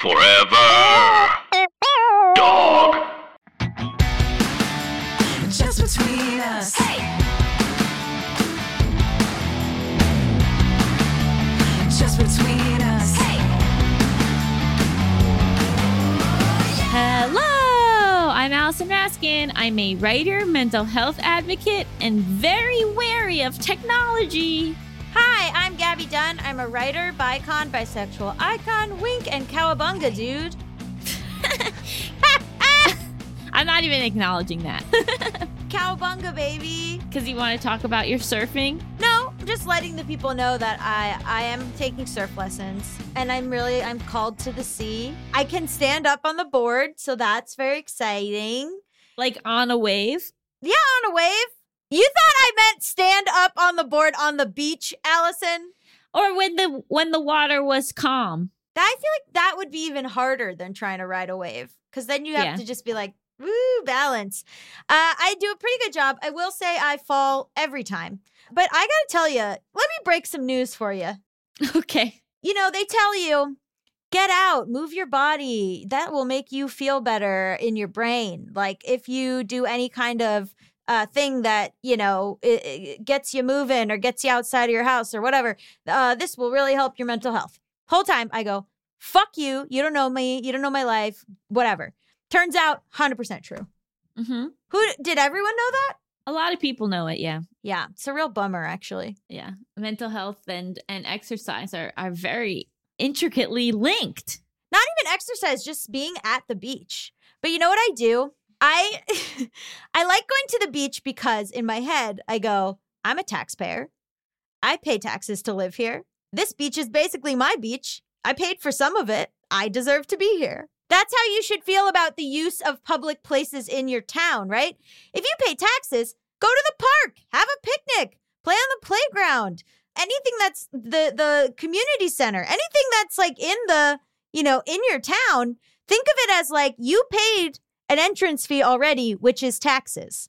Forever. Dog. Just between us. Just between us. Hello, I'm Allison Raskin. I'm a writer, mental health advocate, and very wary of technology. Gabby Dunn. I'm a writer, bicon, bisexual icon, wink, and cowabunga dude. I'm not even acknowledging that Cowabunga, baby. because you want to talk about your surfing. No, I'm just letting the people know that I I am taking surf lessons and I'm really I'm called to the sea. I can stand up on the board, so that's very exciting. Like on a wave. Yeah, on a wave. You thought I meant stand up on the board on the beach, Allison? Or when the when the water was calm. I feel like that would be even harder than trying to ride a wave because then you have Yeah. to just be like, woo, balance. Uh, I do a pretty good job. I will say I fall every time. But I got to tell you, let me break some news for you. Okay. You know, they tell you, get out, move your body. That will make you feel better in your brain. Like if you do any kind of uh, thing that, you know, it, it gets you moving or gets you outside of your house or whatever, uh, this will really help your mental health. Whole time I go, fuck you. You don't know me. You don't know my life, whatever. Turns out 100% true. hmm Who did everyone know that? A lot of people know it. Yeah. Yeah, it's a real bummer, actually. Yeah. Mental health and and exercise are are very intricately linked. not even exercise just being at the beach but you know what i do i i like going to the beach because in my head i go i'm a taxpayer. I pay taxes to live here. This beach is basically my beach. I paid for some of it. I deserve to be here. That's how you should feel about the use of public places in your town right? If you pay taxes go to the park have a picnic play on the playground anything that's the the community center anything that's like in the you know, in your town, think of it as like you paid an entrance fee already, which is taxes.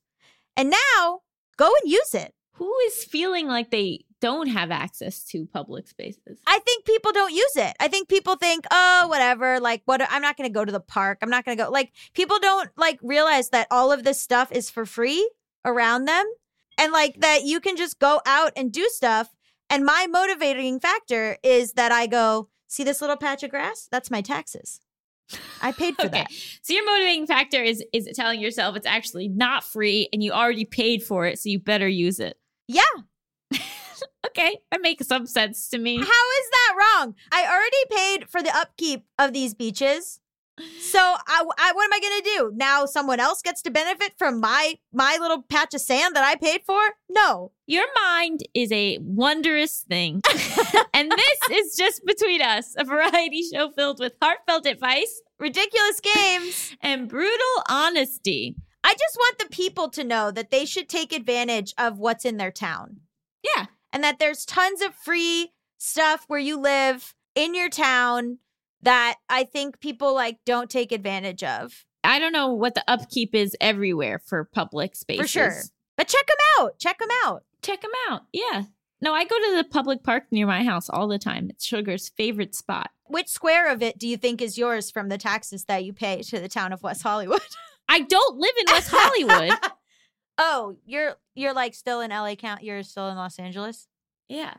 And now go and use it. Who is feeling like they don't have access to public spaces? I think people don't use it. I think people think, oh, whatever, like what I'm not going to go to the park. I'm not going to go. Like people don't like realize that all of this stuff is for free around them and like that you can just go out and do stuff. And my motivating factor is that I go, see this little patch of grass? That's my taxes. I paid for Okay. that. So your motivating factor is is telling yourself it's actually not free and you already paid for it, so you better use it. Yeah. Okay, that makes some sense to me. How is that wrong? I already paid for the upkeep of these beaches. So I, I what am I going to do? Now someone else gets to benefit from my my little patch of sand that I paid for? No. Your mind is a wondrous thing. and this is just between us, a variety show filled with heartfelt advice Ridiculous games. and brutal honesty. I just want the people to know that they should take advantage of what's in their town. Yeah. And that there's tons of free stuff where you live in your town that I think people like don't take advantage of. I don't know what the upkeep is everywhere for public spaces. For sure. But check them out. Check them out. Check them out. Yeah. No, I go to the public park near my house all the time. It's Sugar's favorite spot. Which square of it do you think is yours from the taxes that you pay to the town of West Hollywood? I don't live in West Hollywood. oh, you're you're like still in LA count. You're still in Los Angeles. yeah.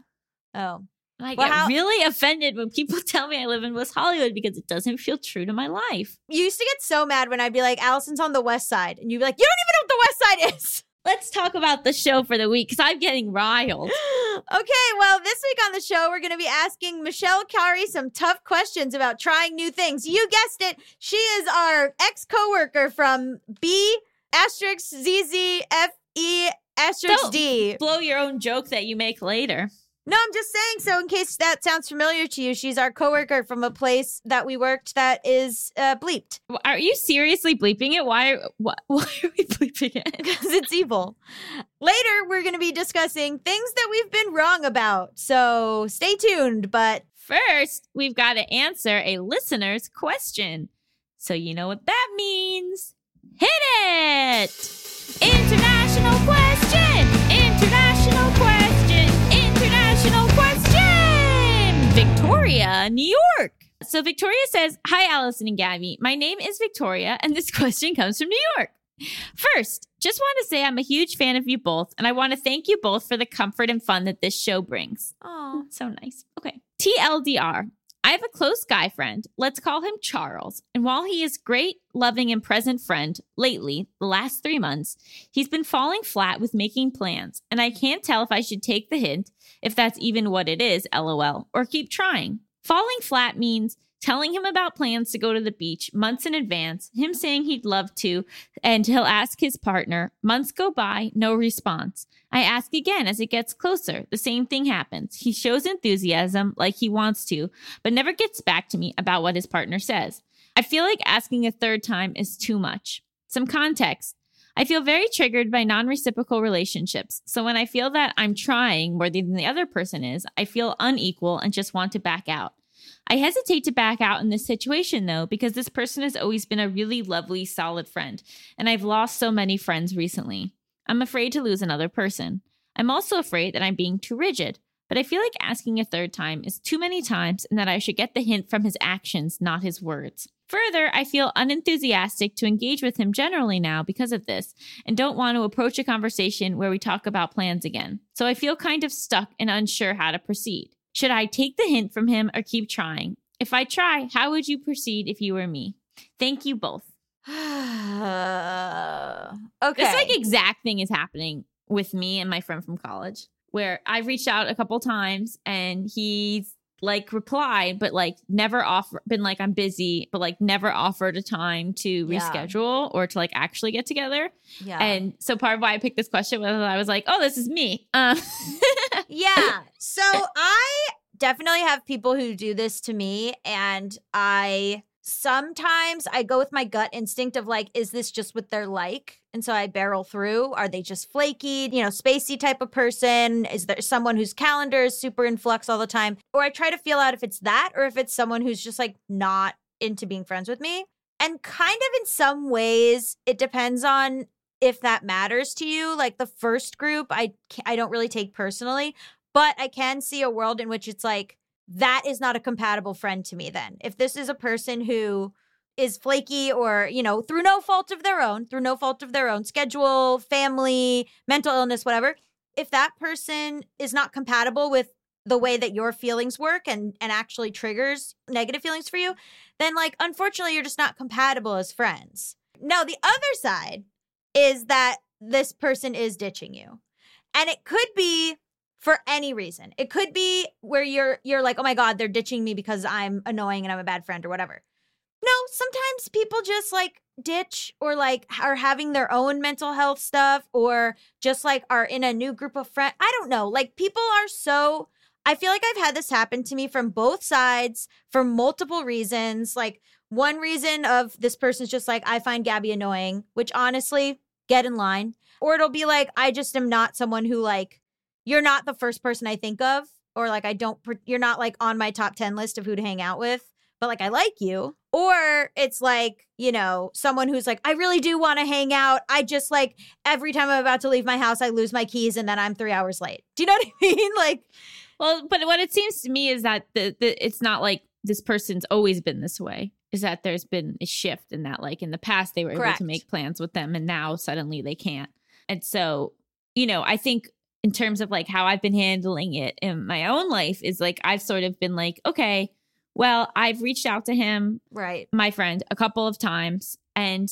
Oh, I Well, get how- really offended when people tell me I live in West Hollywood because it doesn't feel true to my life. you used to get so mad when I'd be like, "Allison's on the West Side," and you'd be like, "You don't even know what the West Side is." Let's talk about the show for the week because I'm getting riled. okay, well, this week on the show, we're going to be asking Michelle Khare some tough questions about trying new things. You guessed it. She is our ex coworker from B asterisk ZZ F E asterisk D. Blow your own joke that you make later. No, I'm just saying. So, in case that sounds familiar to you, she's our coworker from a place that we worked that is uh, bleeped Are you seriously bleeping it? Why? Why, why are we bleeping it? because it's evil. Later, we're going to be discussing things that we've been wrong about. So, stay tuned. But First, we've got to answer a listener's question. So you know what that means. Hit it! International question! International question! Victoria, New York so Victoria says, Hi, Allison and Gabby. My name is Victoria, and this question comes from New York. First, just want to say I'm a huge fan of you both, and I want to thank you both for the comfort and fun that this show brings. Oh, So nice. Okay. TLDR. I have a close guy friend. Let's call him Charles. And while he is great, loving, and present friend, lately, the last three months, he's been falling flat with making plans. And I can't tell if I should take the hint, if that's even what it is, lol, or keep trying. Falling flat means telling him about plans to go to the beach months in advance, him saying he'd love to, and he'll ask his partner. Months go by, no response. I ask again as it gets closer. The same thing happens. He shows enthusiasm like he wants to, but never gets back to me about what his partner says. I feel like asking a third time is too much. Some context. I feel very triggered by non reciprocal relationships. So when I feel that I'm trying more than the other person is, I feel unequal and just want to back out. I hesitate to back out in this situation though, because this person has always been a really lovely, solid friend, and I've lost so many friends recently. I'm afraid to lose another person. I'm also afraid that I'm being too rigid, but I feel like asking a third time is too many times and that I should get the hint from his actions, not his words. Further, I feel unenthusiastic to engage with him generally now because of this, and don't want to approach a conversation where we talk about plans again. So I feel kind of stuck and unsure how to proceed. Should I take the hint from him or keep trying? If I try, how would you proceed if you were me? Thank you both. okay. This like exact thing is happening with me and my friend from college, where I've reached out a couple times and he's like replied, but like never offer been like I'm busy, but like never offered a time to Yeah. reschedule or to like actually get together. yeah. And so part of why I picked this question was I was like, oh, this is me. Um, yeah. So I definitely have people who do this to me, and I sometimes I go with my gut instinct of like, is this just what they're like? And so I barrel through. Are they just flaky, you know, spacey type of person? Is there someone whose calendar is super in flux all the time? Or I try to feel out if it's that or if it's someone who's just like not into being friends with me. And kind of in some ways, it depends on if that matters to you. Like the first group, I I don't really take personally, but I can see a world in which it's like that is not a compatible friend to me then. If this is a person who is flaky or, you know, through no fault of their own, through no fault of their own, schedule, family, mental illness, whatever, if that person is not compatible with the way that your feelings work and and actually triggers negative feelings for you, then like unfortunately you're just not compatible as friends. Now, the other side is that this person is ditching you. And it could be for any reason. It could be where you're you're like, "Oh my god, they're ditching me because I'm annoying and I'm a bad friend or whatever." No, sometimes people just like ditch or like are having their own mental health stuff or just like are in a new group of friends. I don't know. Like people are so I feel like I've had this happen to me from both sides for multiple reasons. Like one reason of this person's just like, I find Gabby annoying, which honestly, get in line. Or it'll be like, I just am not someone who like, you're not the first person I think of. Or like, I don't, you're not like on my top 10 list of who to hang out with, but like, I like you. Or it's like, you know, someone who's like, I really do want to hang out. I just like, every time I'm about to leave my house, I lose my keys and then I'm three hours late. Do you know what I mean? Like, well, but what it seems to me is that the, the it's not like this person's always been this way. Is that there's been a shift in that, like in the past they were able to make plans with them, and now suddenly they can't. And so, you know, I think in terms of like how I've been handling it in my own life is like I've sort of been like, okay, well, I've reached out to him right. my friend a couple of times and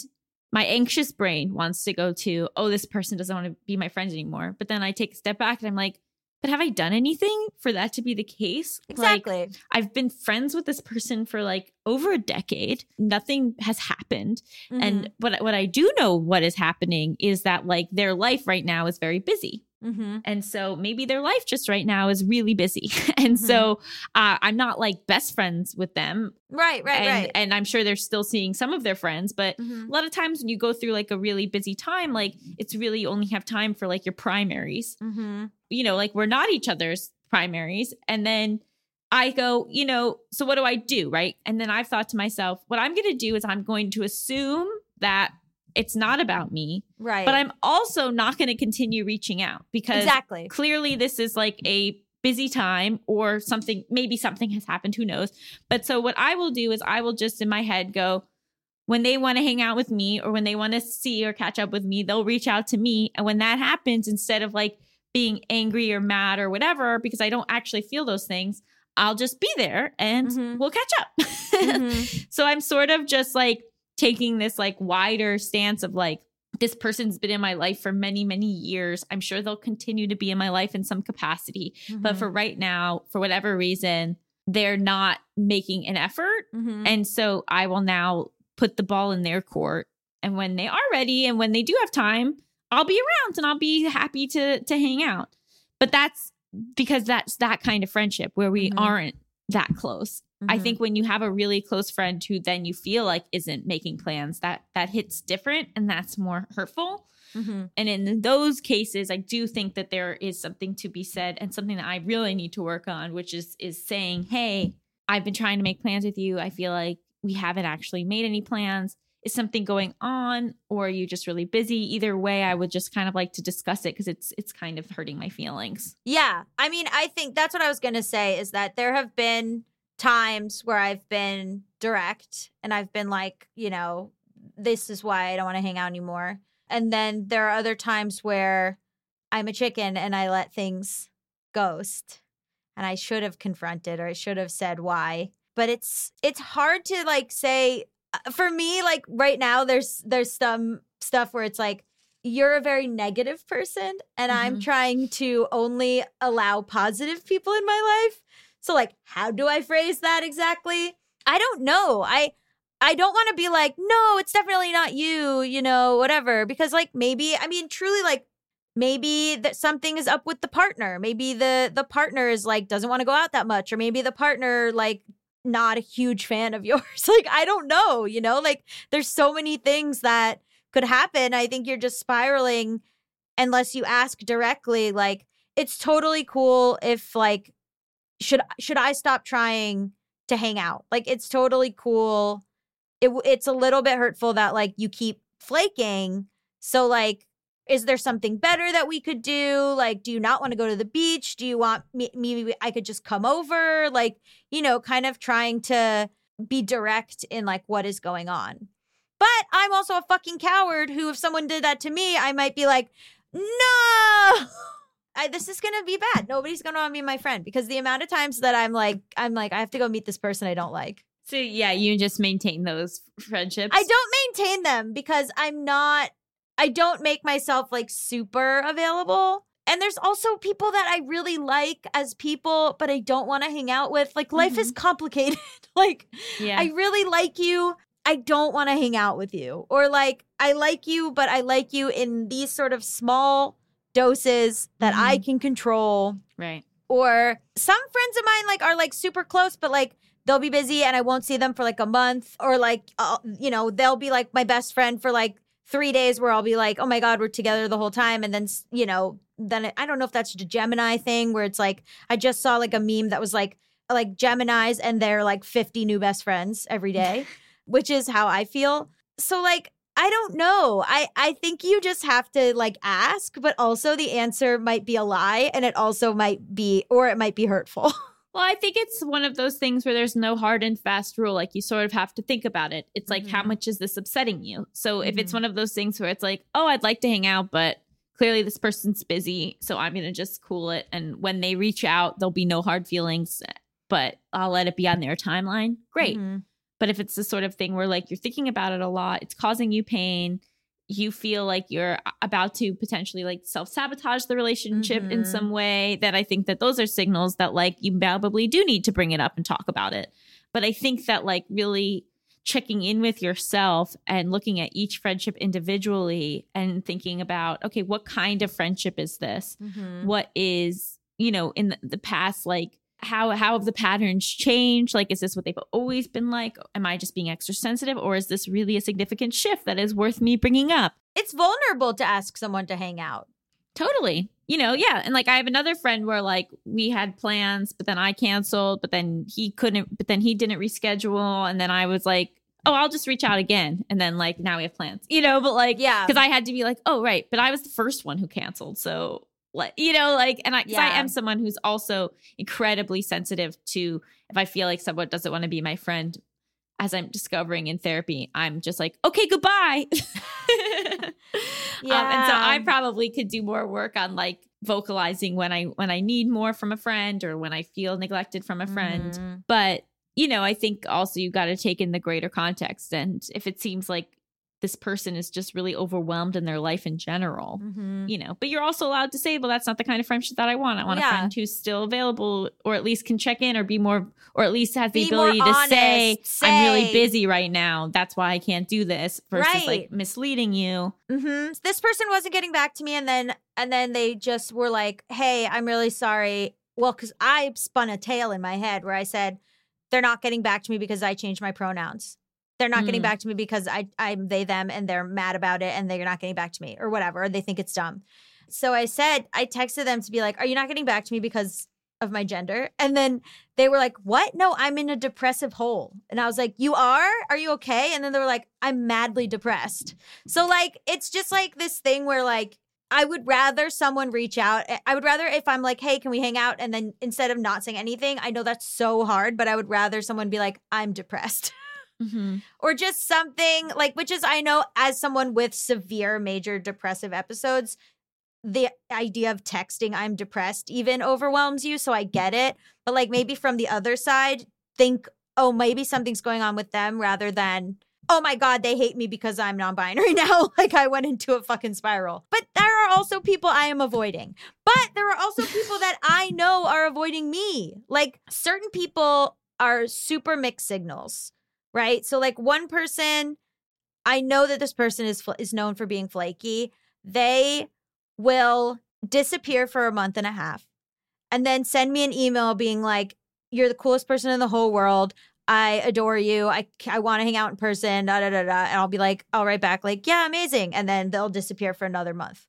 my anxious brain wants to go to oh this person doesn't want to be my friend anymore but then i take a step back and i'm like but have i done anything for that to be the case Like, Exactly. i've been friends with this person for like over a decade nothing has happened Mm-hmm. and what what i do know what is happening is that like their life right now is very busy mm-hmm. and so maybe their life just right now is really busy and so uh, i'm not like best friends with them right, right, and, right. and I'm sure they're still seeing some of their friends, but Mhm. a lot of times when you go through like a really busy time, like it's really you only have time for like your primaries. Mm-hmm. You know, like we're not each other's primaries. And then I go, you know, so what do I do? Right. And then I've thought to myself, what I'm going to do is I'm going to assume that it's not about me, Right. but I'm also not going to continue reaching out because exactly. clearly this is like a busy time or something maybe something has happened who knows but so what i will do is i will just in my head go when they want to hang out with me or when they want to see or catch up with me they'll reach out to me and when that happens instead of like being angry or mad or whatever because i don't actually feel those things i'll just be there and Mhm. we'll catch up Mhm. so i'm sort of just like taking this like wider stance of like this person's been in my life for many many years i'm sure they'll continue to be in my life in some capacity but Mhm. for right now for whatever reason they're not making an effort Mhm. and so i will now put the ball in their court and when they are ready and when they do have time i'll be around and i'll be happy to to hang out but that's because that's that kind of friendship where we Mhm. aren't that close I Mhm. think when you have a really close friend who then you feel like isn't making plans, that that hits different and that's more hurtful. Mhm. And in those cases, I do think that there is something to be said and something that I really need to work on, which is is saying, "Hey, I've been trying to make plans with you. I feel like we haven't actually made any plans. Is something going on or are you just really busy? Either way, I would just kind of like to discuss it because it's it's kind of hurting my feelings. Yeah. I mean, I think that's what I was going to say is that there have been times where I've been direct and I've been like, you know, this is why I don't want to hang out anymore. And then there are other times where I'm a chicken and I let things ghost and I should have confronted or I should have said why. But it's it's hard to like say uh, for me like right now there's there's some stuff where it's like you're a very negative person and I'm Mhm. trying to only allow positive people in my life. So like how do I phrase that exactly? I don't know. I I don't want to be like, "No, it's definitely not you," you know, whatever, because like maybe I mean truly like maybe that something is up with the partner. Maybe the the partner is like doesn't want to go out that much or maybe the partner like not a huge fan of yours. like I don't know, you know? Like there's so many things that could happen. I think you're just spiraling unless you ask directly like it's totally cool if like should should I stop trying to hang out? Like it's totally cool. It it's a little bit hurtful that like you keep flaking. So like is there something better that we could do? Like do you not want to go to the beach? Do you want me maybe I could just come over? Like, you know, kind of trying to be direct in like what is going on. But I'm also a fucking coward who, if someone did that to me, I might be like, no, I, this is gonna be bad. Nobody's gonna want to be my friend because the amount of times that I'm like, I'm like, I have to go meet this person I don't like. So yeah, you just maintain those friendships. I don't maintain them because I'm not, I don't make myself like super available. And there's also people that I really like as people, but I don't want to hang out with. Like, life is mm-hmm. complicated. like, Yeah. I really like you. I don't want to hang out with you. Or like, I like you, but I like you in these sort of small doses that I can control. right. Or some friends of mine like are like super close, but like they'll be busy and I won't see them for like a month. Or like, uh, you know, they'll be like my best friend for like three days where I'll be like, oh my God, we're together the whole time. And then, you know, then it, I don't know if that's a Gemini thing where it's like, I just saw like a meme that was like, like Geminis and they're like 50 new best friends every day, which is how I feel. So like, I don't know. I I think you just have to like ask, but also the answer might be a lie and it also might be or it might be hurtful. Well, I think it's one of those things where there's no hard and fast rule. Like you sort of have to think about it. It's like, how Mhm. much is this upsetting you? So if it's Mhm. one of those things where it's like, oh, I'd like to hang out, but clearly this person's busy, so I'm gonna just cool it. And when they reach out, there'll be no hard feelings, but I'll let it be on their timeline. Great. Mhm. But if it's the sort of thing where like you're thinking about it a lot, it's causing you pain, you feel like you're about to potentially like self sabotage the relationship in Mhm. some way, that I think that those are signals that like you probably do need to bring it up and talk about it. But I think that like really checking in with yourself and looking at each friendship individually and thinking about, okay, what kind of friendship is this? Mhm. what is you know in the past like how how have the patterns changed? Like is this what they've always been like? Am i just being extra sensitive or is this really a significant shift that is worth me bringing up? It's vulnerable to ask someone to hang out. totally. You know yeah. And like i have another friend where like we had plans but then i canceled but then he couldn't but then he didn't reschedule and then i was like oh i'll just reach out again. And then like now we have plans. You know but like Yeah. because I had to be like, oh right, but I was the first one who canceled, so Like, you know, like, and I, 'cause I Yeah. am someone who's also incredibly sensitive to if I feel like someone doesn't want to be my friend, as I'm discovering in therapy, I'm just like, okay, goodbye. Um, and so I probably could do more work on like vocalizing when I when I need more from a friend or when I feel neglected from a friend. Mhm. But you know, I think also you got to take in the greater context. And if it seems like this person is just really overwhelmed in their life in general, Mhm. you know, but you're also allowed to say, well, that's not the kind of friendship that I want. I want Yeah. a friend who's still available or at least can check in or be more, or at least has the Be ability to say, honest, I'm really busy right now. That's why I can't do this versus like misleading you. Mm-hmm. This person wasn't getting back to me, and then and then they just were like, "Hey, I'm really sorry." Well, because I spun a tale in my head where I said, "They're not getting back to me because I changed my pronouns. They're not getting Mm. back to me because I I'm they them, and they're mad about it, and they're not getting back to me or whatever. Or they think it's dumb." So I said, I texted them to be like, "Are you not getting back to me because?" Of my gender. And then they were like, What? No, I'm in a depressive hole. And I was like, You are? Are you okay? And then they were like, I'm madly depressed. So like it's just like this thing where like I would rather someone reach out. eh, I would rather if I'm like, "Hey, can we hang out?" and then instead of not saying anything, I know that's so hard, but I would rather someone be like, "I'm depressed." Mm-hmm. or just something like which is I know as someone with severe major depressive episodes, the idea of texting I'm depressed even overwhelms you, so I get it. But like maybe from the other side, think, "Oh, maybe something's going on with them," rather than oh my god they hate me because i'm non-binary now. Like i went into a fucking spiral. But there are also people i am avoiding. But there are also people that i know are avoiding me. Like certain people are super mixed signals right so like one person i know that this person is is known for being flaky they will disappear for a month and a half and then send me an email being like you're the coolest person in the whole world I adore you. I, I want to hang out in person, da da da da. And I'll be like, I'll write back, like, yeah, amazing. And then they'll disappear for another month.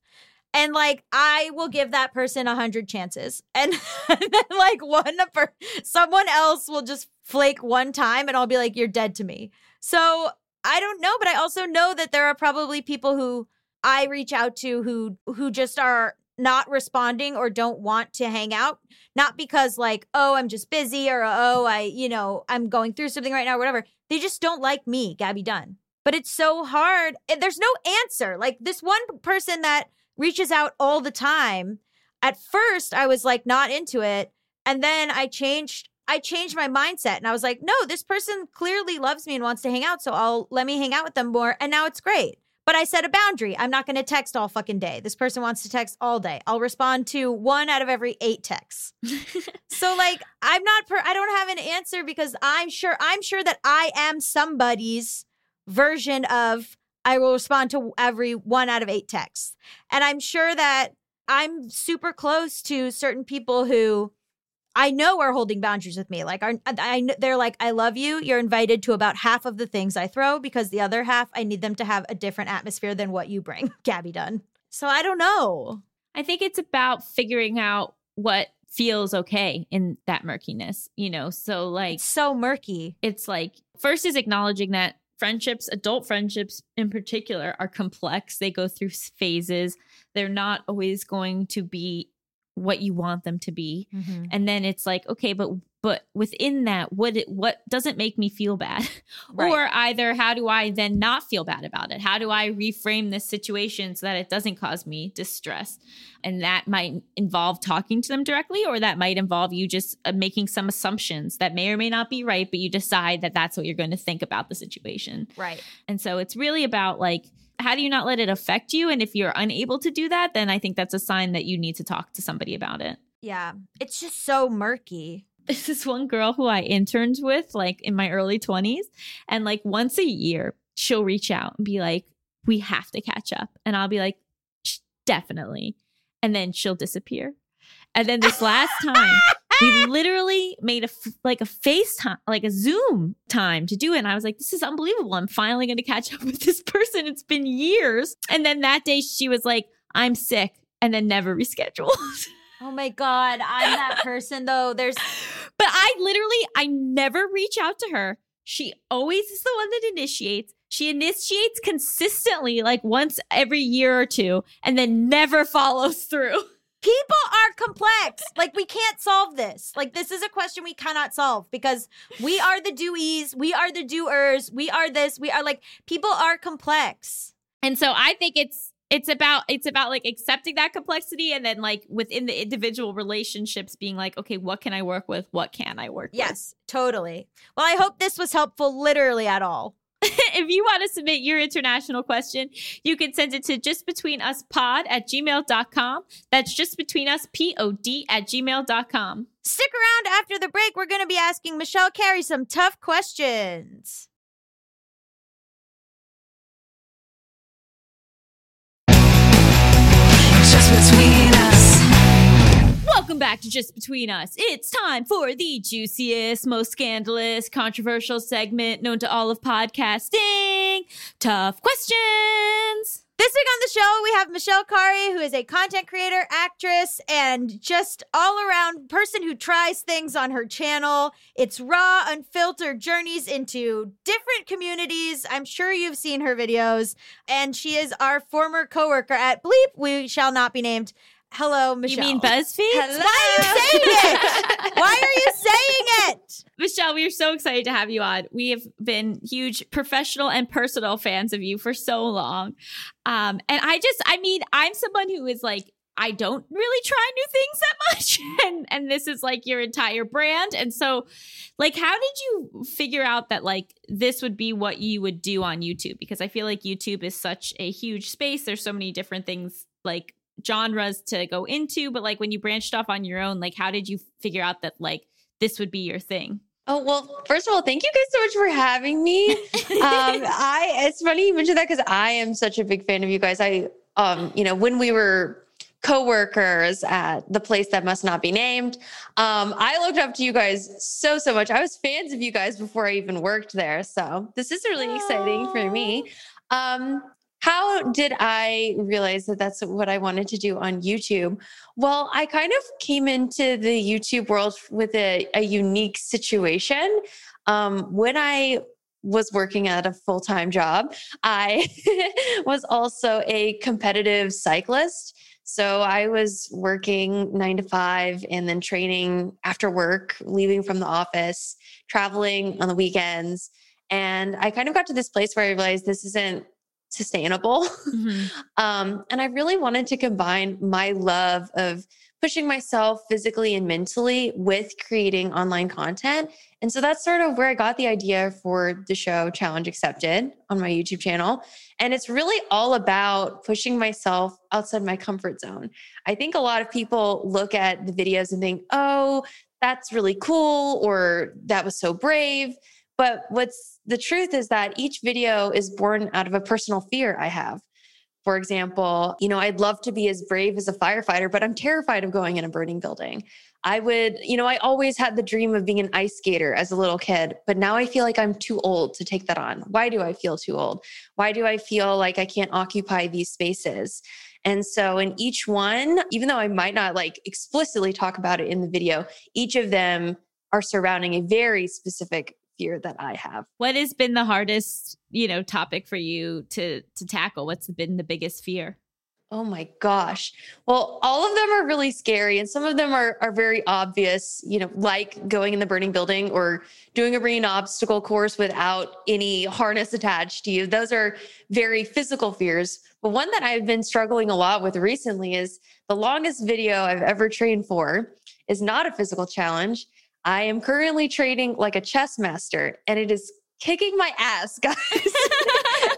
And like, I will give that person a hundred chances. And, and then like one, per- someone else will just flake one time and I'll be like, you're dead to me. So I don't know, but I also know that there are probably people who I reach out to who, who just are not responding or don't want to hang out not because like oh i'm just busy or oh i you know i'm going through something right now or whatever they just don't like me gabby dunn but it's so hard there's no answer like this one person that reaches out all the time at first i was like not into it and then i changed i changed my mindset and i was like no this person clearly loves me and wants to hang out so i'll let me hang out with them more and now it's great but I set a boundary. I'm not going to text all fucking day. This person wants to text all day. I'll respond to one out of every eight texts. so like I'm not per I don't have an answer because I'm sure I'm sure that I am somebody's version of I will respond to every one out of eight texts. And I'm sure that I'm super close to certain people who I know are holding boundaries with me. Like, are, I, they're like, I love you. You're invited to about half of the things I throw because the other half, I need them to have a different atmosphere than what you bring, Gabby Dunn. So I don't know. I think it's about figuring out what feels okay in that murkiness, you know? So, like, It's so murky. it's like first is acknowledging that friendships, adult friendships in particular, are complex. They go through phases. They're not always going to be what you want them to be. Mm-hmm. And then it's like, okay, but but within that, what it what doesn't make me feel bad? Right. Or either how do I then not feel bad about it? How do I reframe this situation so that it doesn't cause me distress? And that might involve talking to them directly, or that might involve you just uh, making some assumptions that may or may not be right, but you decide that that's what you're going to think about the situation. Right. And so it's really about like, how do you not let it affect you? And if you're unable to do that, then I think that's a sign that you need to talk to somebody about it. Yeah. It's just so murky. This is one girl who I interned with like in my early 20s. And like once a year, she'll reach out and be like, we have to catch up. And I'll be like, definitely. And then she'll disappear. And then this last time, we literally made a f- like a FaceTime, like a Zoom time to do it. And I was like, this is unbelievable. I'm finally going to catch up with this person. It's been years. And then that day she was like, I'm sick. And then never rescheduled. Oh my God. I'm that person though. There's But I literally, I never reach out to her. She always is the one that initiates. She initiates consistently, like once every year or two, and then never follows through. People are complex. Like we can't solve this. Like this is a question we cannot solve because we are the doees, we are the doers, we are this, we are like people are complex. And so I think it's it's about it's about like accepting that complexity and then like within the individual relationships being like, okay, what can I work with? What can I work with? Yes, totally. Well, I hope this was helpful literally at all. if you want to submit your international question, you can send it to justbetweenuspod at gmail.com. That's justbetweenuspod at gmail.com. Stick around after the break. We're going to be asking Michelle Khare some tough questions. Back to Just Between Us. It's time for the juiciest, most scandalous, controversial segment known to all of podcasting. Tough questions. This week on the show, we have Michelle Khare, who is a content creator, actress, and just all around person who tries things on her channel. It's raw, unfiltered journeys into different communities. I'm sure you've seen her videos. And she is our former coworker at Bleep, we shall not be named. Hello, Michelle. You mean BuzzFeed? Why are you saying it? Why are you saying it? Michelle, we are so excited to have you on. We have been huge professional and personal fans of you for so long. Um, and I just, I mean, I'm someone who is like, I don't really try new things that much. and and this is like your entire brand. And so like how did you figure out that like this would be what you would do on YouTube? Because I feel like YouTube is such a huge space. There's so many different things like genres to go into, but like when you branched off on your own, like how did you figure out that like this would be your thing? Oh well, first of all, thank you guys so much for having me. Um, I it's funny you mentioned that because I am such a big fan of you guys. I um, you know, when we were co-workers at the place that must not be named, um, I looked up to you guys so so much. I was fans of you guys before I even worked there. So this is really exciting for me. Um, how did I realize that that's what I wanted to do on YouTube? Well, I kind of came into the YouTube world with a, a unique situation. Um, when I was working at a full time job, I was also a competitive cyclist. So I was working nine to five and then training after work, leaving from the office, traveling on the weekends. And I kind of got to this place where I realized this isn't sustainable. um, and I really wanted to combine my love of pushing myself physically and mentally with creating online content. And so that's sort of where I got the idea for the show Challenge Accepted on my YouTube channel. And it's really all about pushing myself outside my comfort zone. I think a lot of people look at the videos and think, oh, that's really cool, or that was so brave. But what's the truth is that each video is born out of a personal fear I have. For example, you know, I'd love to be as brave as a firefighter, but I'm terrified of going in a burning building. I would, you know, I always had the dream of being an ice skater as a little kid, but now I feel like I'm too old to take that on. Why do I feel too old? Why do I feel like I can't occupy these spaces? And so in each one, even though I might not like explicitly talk about it in the video, each of them are surrounding a very specific fear that I have. What has been the hardest, you know, topic for you to to tackle? What's been the biggest fear? Oh my gosh. Well, all of them are really scary and some of them are are very obvious, you know, like going in the burning building or doing a marine obstacle course without any harness attached to you. Those are very physical fears. But one that I've been struggling a lot with recently is the longest video I've ever trained for is not a physical challenge. I am currently trading like a chess master and it is kicking my ass, guys.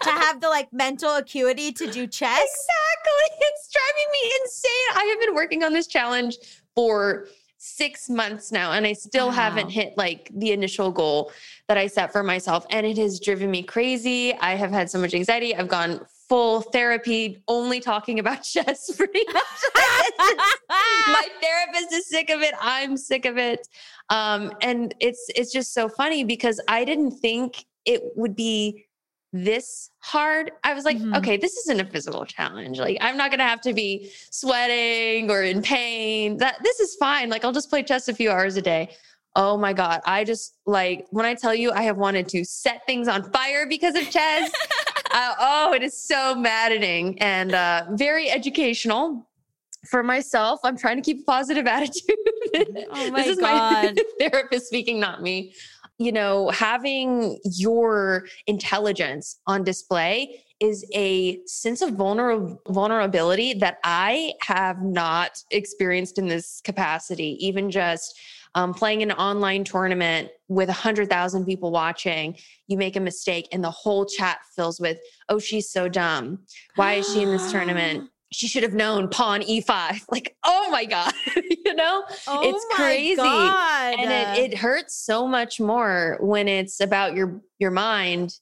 to have the like mental acuity to do chess. Exactly. It's driving me insane. I have been working on this challenge for six months now, and I still Wow. haven't hit like the initial goal that I set for myself. And it has driven me crazy. I have had so much anxiety. I've gone full therapy, only talking about chess pretty much. my therapist is sick of it. I'm sick of it. Um, and it's it's just so funny because I didn't think it would be this hard. I was like, Mhm. okay, this isn't a physical challenge. Like, I'm not gonna have to be sweating or in pain. That this is fine. Like, I'll just play chess a few hours a day. Oh my god, I just like when I tell you I have wanted to set things on fire because of chess. uh, oh, it is so maddening and uh, very educational. for myself, I'm trying to keep a positive attitude. Oh my this is God. my therapist speaking, not me. You know, having your intelligence on display is a sense of vulner- vulnerability that I have not experienced in this capacity, even just um, playing an online tournament with 100,000 people watching, you make a mistake and the whole chat fills with, oh, she's so dumb. Why is she in this tournament? She should have known pawn e5. Like, oh my God, you know? Oh It's crazy. God. And it, it hurts so much more when it's about your your mind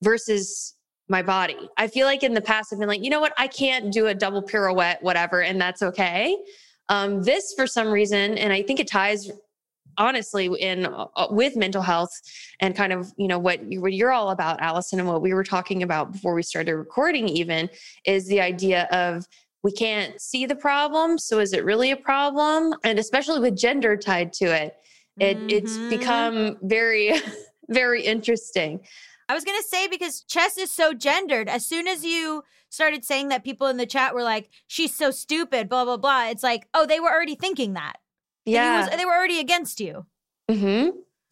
versus my body. I feel like in the past I've been like, you know what, I can't do a double pirouette, whatever, and that's okay. Um, this for some reason, and I think it ties honestly in uh, with mental health and kind of you know what, you, what you're all about allison and what we were talking about before we started recording even is the idea of we can't see the problem so is it really a problem and especially with gender tied to it it it's Mhm. become very very interesting I was gonna say because chess is so gendered. As soon as you started saying that, people in the chat were like, "She's so stupid," blah blah blah. It's like, oh, they were already thinking that. Yeah was- they were already against you. hmm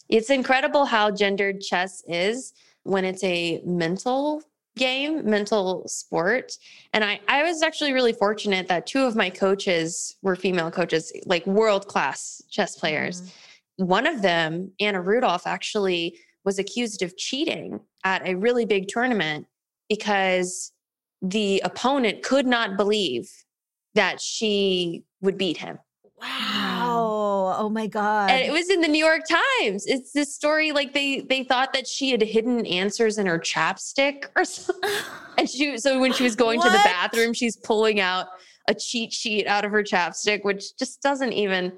It's incredible how gendered chess is when it's a mental game, mental sport. And I, I was actually really fortunate that two of my coaches were female coaches, like world class chess players. One of them, Anna Rudolf, actually was accused of cheating at a really big tournament because the opponent could not believe that she would beat him. Wow. Oh my god. and it was in the New York Times. It's this story like they they thought that she had hidden answers in her chapstick or something. And she so when she was going to the bathroom, she's pulling out a cheat sheet out of her chapstick, which just doesn't even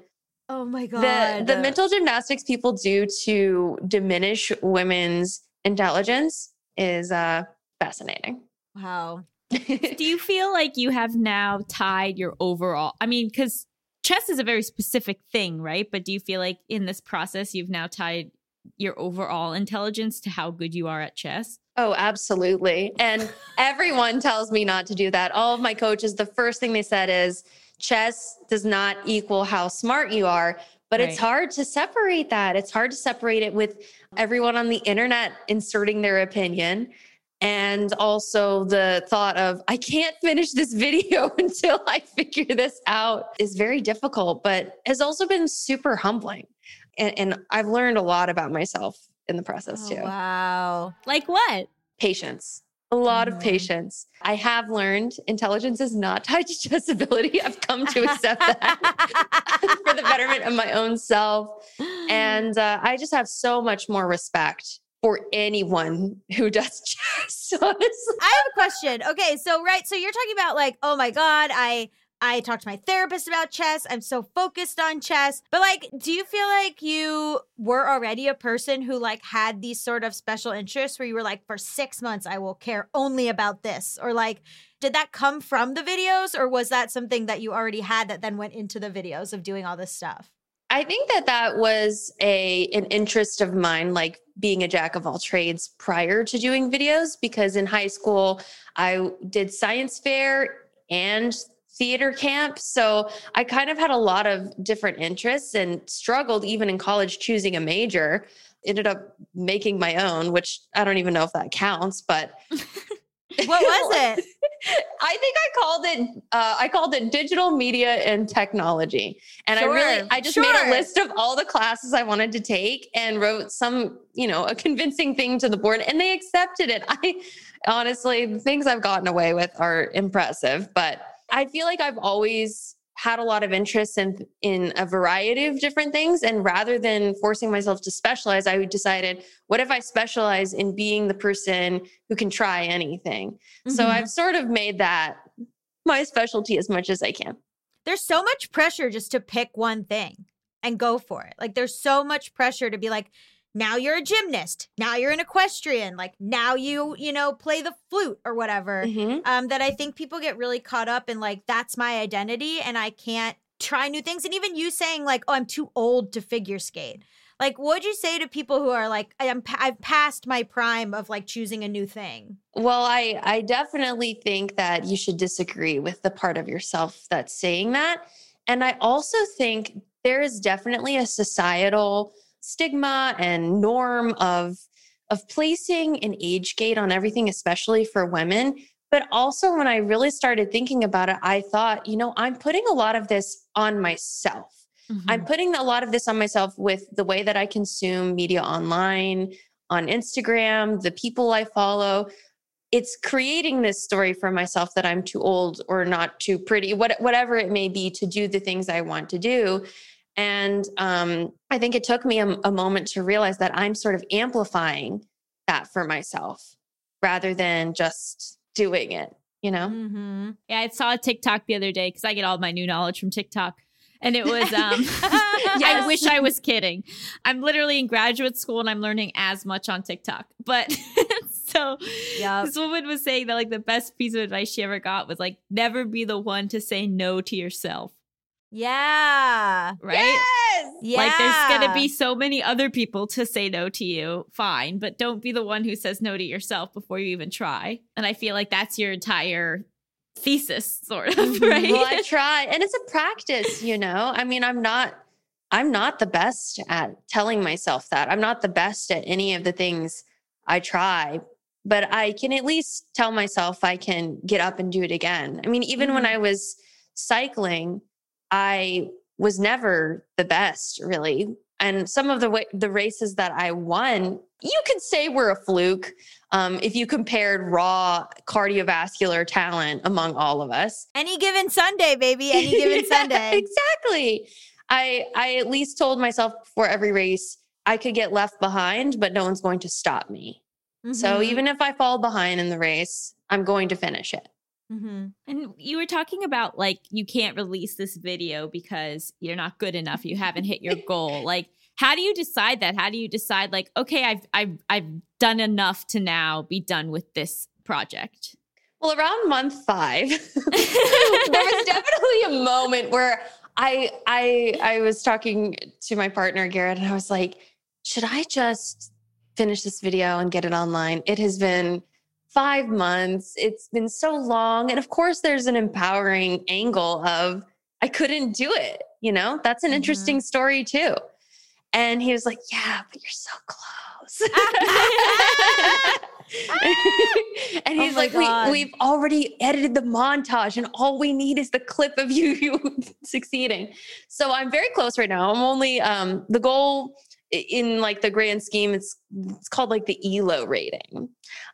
oh my the god. the mental gymnastics people do to diminish women's intelligence is uh fascinating. Wow. Do you feel like you have now tied your overall? I mean, because chess is a very specific thing, right? But do you feel like in this process you've now tied your overall intelligence to how good you are at chess? Oh, absolutely. And everyone tells me not to do that. All of my coaches, the first thing they said is chess does not equal how smart you are. But it's hard to separate that. It's hard to separate it with everyone on the internet inserting their opinion. And also the thought of, I can't finish this video until I figure this out is very difficult, but has also been super humbling. And, and I've learned a lot about myself in the process Oh, too wow. Like what? patience a lot of Mhm. patience i have learned intelligence is not tied to chess ability i've come to accept that for the betterment of my own self and uh, i just have so much more respect for anyone who does chess I have a question. Okay, so right, so you're talking about like, oh my god, I I talked to my therapist about chess. I'm so focused on chess. But like, do you feel like you were already a person who like had these sort of special interests where you were like, for six months, I will care only about this? Or like, did that come from the videos or was that something that you already had that then went into the videos of doing all this stuff? I think that that was a an interest of mine like being a jack of all trades prior to doing videos because in high school i did science fair and theater camp. So i kind of had a lot of different interests and struggled even in college choosing a major. Ended up making my own which i don't even know if that counts but What was it? I think I called it uh, I called it digital media and technology. And I really I just made a list of all the classes I wanted to take and wrote some, you know, a convincing thing to the board and they accepted it. I honestly the things I've gotten away with are impressive, but I feel like I've always had a lot of interest in in a variety of different things and rather than forcing myself to specialize i decided what if i specialize in being the person who can try anything so Mhm. I've sort of made that my specialty as much as I can. there's so much pressure just to pick one thing and go for it. Like there's so much pressure to be like, now you're a gymnast, now you're an equestrian, like now you, you know, play the flute or whatever. Mhm. Um, that I think people get really caught up in like, that's my identity and I can't try new things. And even you saying like, oh, I'm too old to figure skate. Like, what would you say to people who are like, I'm, I've passed my prime of like choosing a new thing? Well, I I definitely think that you should disagree with the part of yourself that's saying that. And I also think there is definitely a societal stigma and norm of of placing an age gate on everything especially for women. But also when I really started thinking about it, I thought, you know, I'm putting a lot of this on myself. I'm mm-hmm. putting a lot of this on myself with the way that I consume media online, on Instagram, the people I follow. It's creating this story for myself that I'm too old or not too pretty, what, whatever it may be, to do the things I want to do. And um, I think it took me a, a moment to realize that I'm sort of amplifying that for myself rather than just doing it, you know? Mm-hmm. Yeah, I saw a TikTok the other day because I get all my new knowledge from TikTok. And it was, um, I wish I was kidding. I'm literally in graduate school and I'm learning as much on TikTok. But so Yep. this woman was saying that like the best piece of advice she ever got was like, never be the one to say no to yourself. Yeah. Right? Yes. Yeah. Like there's gonna be so many other people to say no to you, fine, but don't be the one who says no to yourself before you even try. And I feel like that's your entire thesis, sort of, Mhm. right? well i try and it's a practice you know i mean i'm not i'm not the best at telling myself that i'm not the best at any of the things i try but i can at least tell myself i can get up and do it again i mean even when Mhm. i was cycling i was never the best really and some of the wa- the races that i won you could say were a fluke um, if you compared raw cardiovascular talent among all of us Any given Sunday, baby. Any given Yeah, Sunday. Exactly. I I at least told myself before every race I could get left behind, but no one's going to stop me. So Mhm. even if I fall behind in the race, I'm going to finish it. Mhm. And you were talking about like you can't release this video because you're not good enough. You haven't hit your goal. Like, how do you decide that? How do you decide like, okay, I've I've I've done enough to now be done with this project? Well, around month five, there was definitely a moment where I I I was talking to my partner Garrett, and I was like, should I just finish this video and get it online? It has been five months. It's been so long, and of course, there's an empowering angle of I couldn't do it. You know, that's an Mhm. interesting story too. And he was like, "Yeah, but you're so close." and he's my like, we, we've already edited the montage and all we need is the clip of you, you succeeding. So I'm very close right now. I'm only, um, the goal in like the grand scheme, it's, it's called like the ELO rating.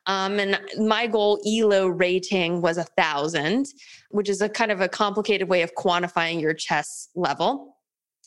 Um, and my goal ELO rating was a thousand, which is a kind of a complicated way of quantifying your chess level.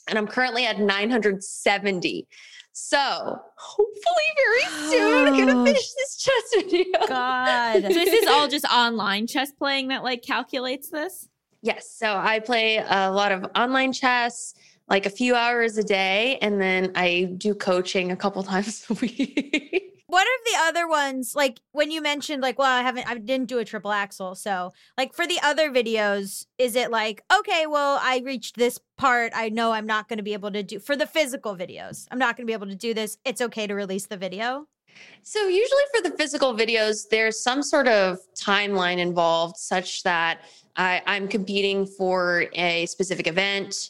And I'm currently at 970. So hopefully very soon I'm Oh. gonna finish this chess video. God. So this is all just online chess playing that like calculates this? Yes. So I play a lot of online chess, like a few hours a day, and then I do coaching a couple times a week. What are the other ones? Like when you mentioned, like, well, I haven't, I didn't do a triple axel. So, like, for the other videos, is it like, okay, well, I reached this part. I know I'm not going to be able to do for the physical videos. I'm not going to be able to do this. It's okay to release the video. so usually for the physical videos, there's some sort of timeline involved, such that I, I'm competing for a specific event.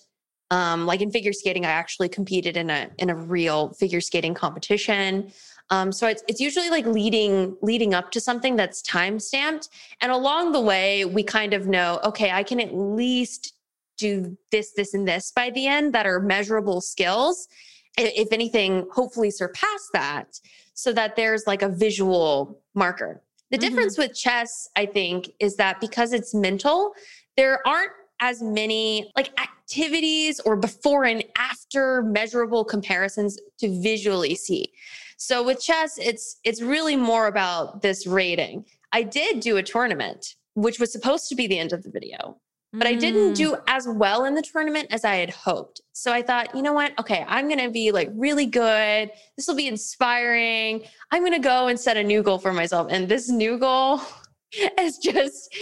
Um, like in figure skating, I actually competed in a in a real figure skating competition. Um, so it's it's usually like leading leading up to something that's time stamped, and along the way, we kind of know, okay, I can at least do this, this, and this by the end that are measurable skills. If anything, hopefully surpass that, so that there's like a visual marker. The Mhm. difference with chess, I think, is that because it's mental, there aren't as many like activities or before and after measurable comparisons to visually see. So with chess, it's it's really more about this rating. I did do a tournament, which was supposed to be the end of the video, but I didn't Mm. do as well in the tournament as I had hoped. So I thought, you know what? Okay, I'm going to be like really good. This will be inspiring. I'm going to go and set a new goal for myself. And this new goal it's just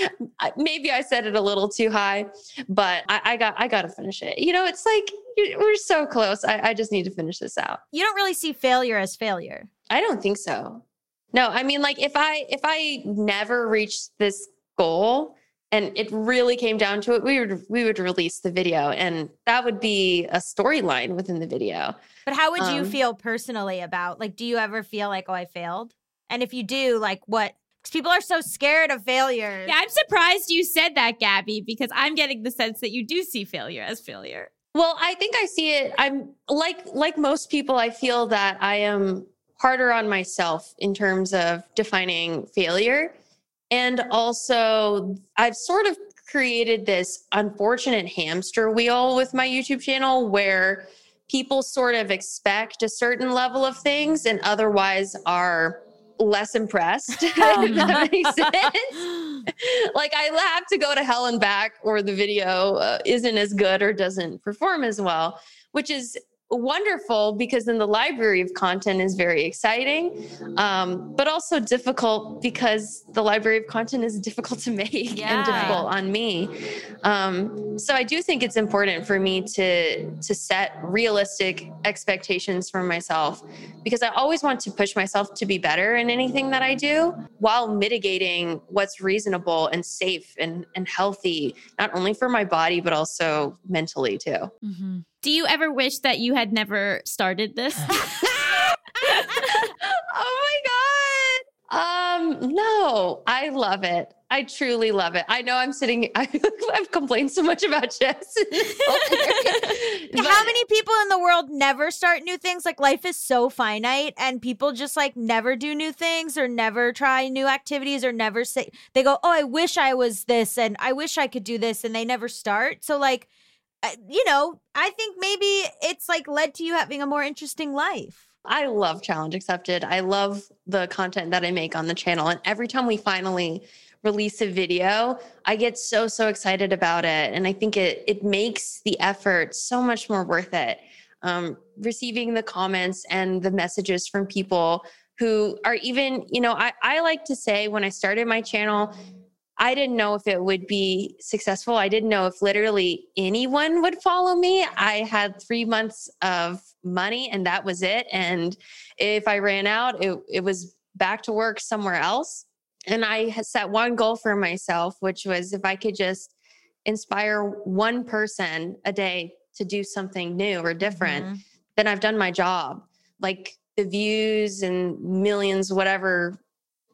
maybe I said it a little too high, but I, I got I got to finish it. You know, it's like we're so close. I, I just need to finish this out. You don't really see failure as failure. I don't think so. No, I mean like if I if I never reached this goal and it really came down to it, we would we would release the video and that would be a storyline within the video. But how would you Um, feel personally about like do you ever feel like oh I failed? And if you do, like what cuz people are so scared of failure. Yeah, I'm surprised you said that, Gabby, because I'm getting the sense that you do see failure as failure. Well, I think I see it. I'm like like most people. I feel that I am harder on myself in terms of defining failure, and also I've sort of created this unfortunate hamster wheel with my YouTube channel where people sort of expect a certain level of things and otherwise are less impressed. if that makes sense like I have to go to hell and back, or the video uh, isn't as good or doesn't perform as well, which is wonderful because then the library of content is very exciting, um, but also difficult because the library of content is difficult to make Yeah. and difficult on me. Um, so I do think it's important for me to to set realistic expectations for myself because I always want to push myself to be better in anything that I do while mitigating what's reasonable and safe and, and healthy, not only for my body, but also mentally too. Do you ever wish that you had never started this? oh my God. Um, no, I love it. I truly love it. I know I'm sitting, I, I've complained so much about chess. How many people in the world never start new things? Like life is so finite and people just like never do new things or never try new activities or never say they go, "Oh, I wish I was this and I wish I could do this." And they never start. So like you know, I think maybe it's like led to you having a more interesting life. I love Challenge Accepted. I love the content that I make on the channel. And every time we finally release a video, I get so, so excited about it. And I think it it makes the effort so much more worth it. Um, receiving the comments and the messages from people who are even, you know, I, I like to say when I started my channel, I didn't know if it would be successful. I didn't know if literally anyone would follow me. I had three months of money and that was it. And if I ran out, it, it was back to work somewhere else. And I set one goal for myself, which was if I could just inspire one person a day to do something new or different, Mhm. then I've done my job. Like the views and millions, whatever,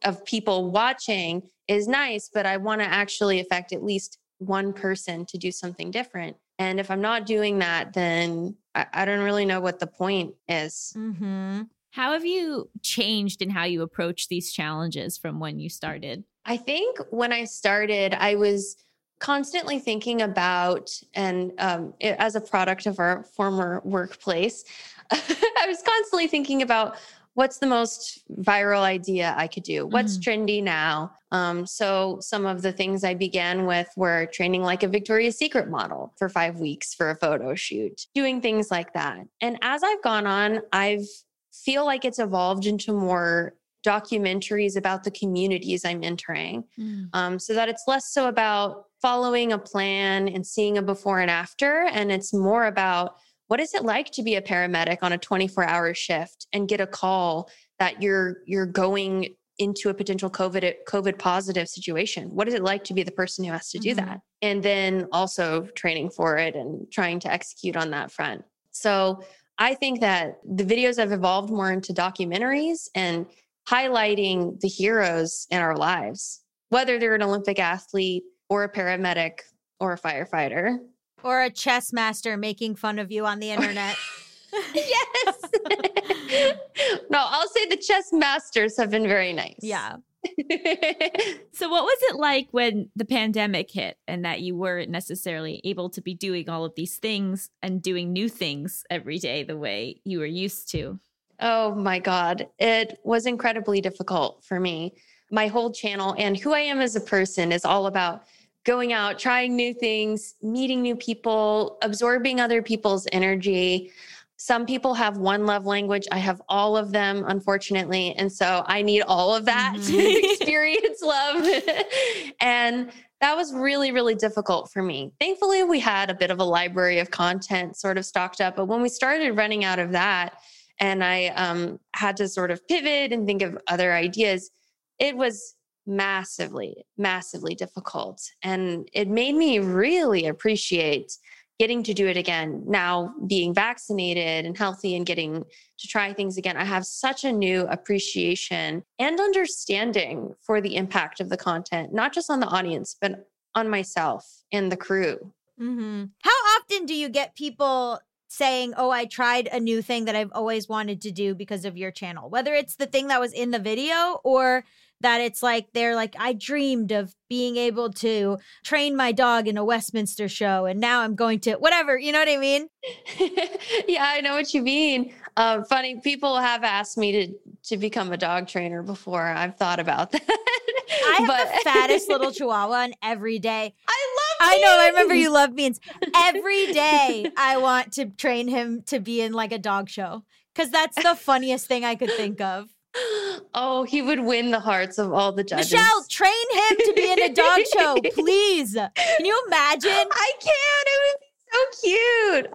of people watching is nice, but I want to actually affect at least one person to do something different. And if I'm not doing that, then I, I don't really know what the point is. Mhm. How have you changed in how you approach these challenges from when you started? I think when I started, I was constantly thinking about, and um, it- as a product of our former workplace, I was constantly thinking about what's the most viral idea I could do? What's trendy now? Um, so some of the things I began with were training like a Victoria's Secret model for five weeks for a photo shoot, doing things like that. And as I've gone on, I've feel like it's evolved into more documentaries about the communities I'm entering um, so that it's less so about following a plan and seeing a before and after and it's more about what is it like to be a paramedic on a 24 hour shift and get a call that you're you're going into a potential covid covid positive situation? What is it like to be the person who has to do Mhm. that? And then also training for it and trying to execute on that front. So i think that the videos have evolved more into documentaries and highlighting the heroes in our lives whether they're an olympic athlete or a paramedic or a firefighter Or a chess master making fun of you on the internet. yes. no, I'll say the chess masters have been very nice. yeah. So, what was it like when the pandemic hit and that you weren't necessarily able to be doing all of these things and doing new things every day the way you were used to? oh my God. It was incredibly difficult for me. My whole channel and who I am as a person is all about going out, trying new things, meeting new people, absorbing other people's energy. some people have one love language. I have all of them, unfortunately. And so I need all of that to Mhm. experience love. and that was really, really difficult for me. Thankfully, we had a bit of a library of content sort of stocked up. But when we started running out of that, and I um, had to sort of pivot and think of other ideas, it was massively, massively difficult. And it made me really appreciate getting to do it again now being vaccinated and healthy and getting to try things again i have such a new appreciation and understanding for the impact of the content not just on the audience but on myself and the crew Mm-hmm. How often do you get people saying, Oh, I tried a new thing that I've always wanted to do because of your channel? Whether it's the thing that was in the video or that it's like they're like, I dreamed of being able to train my dog in a Westminster show and now I'm going to whatever, you know what I mean? yeah i know what you mean uh, funny people have asked me to to become a dog trainer before i've thought about that I have But- the fattest little chihuahua and every day. i love I know, I remember you love beans. Every day I want to train him to be in like a dog show. Cause that's the funniest thing I could think of. Oh he would win the hearts of all the judges Michelle, train him to be in a dog show, please. Can you imagine? I can. It would be so cute.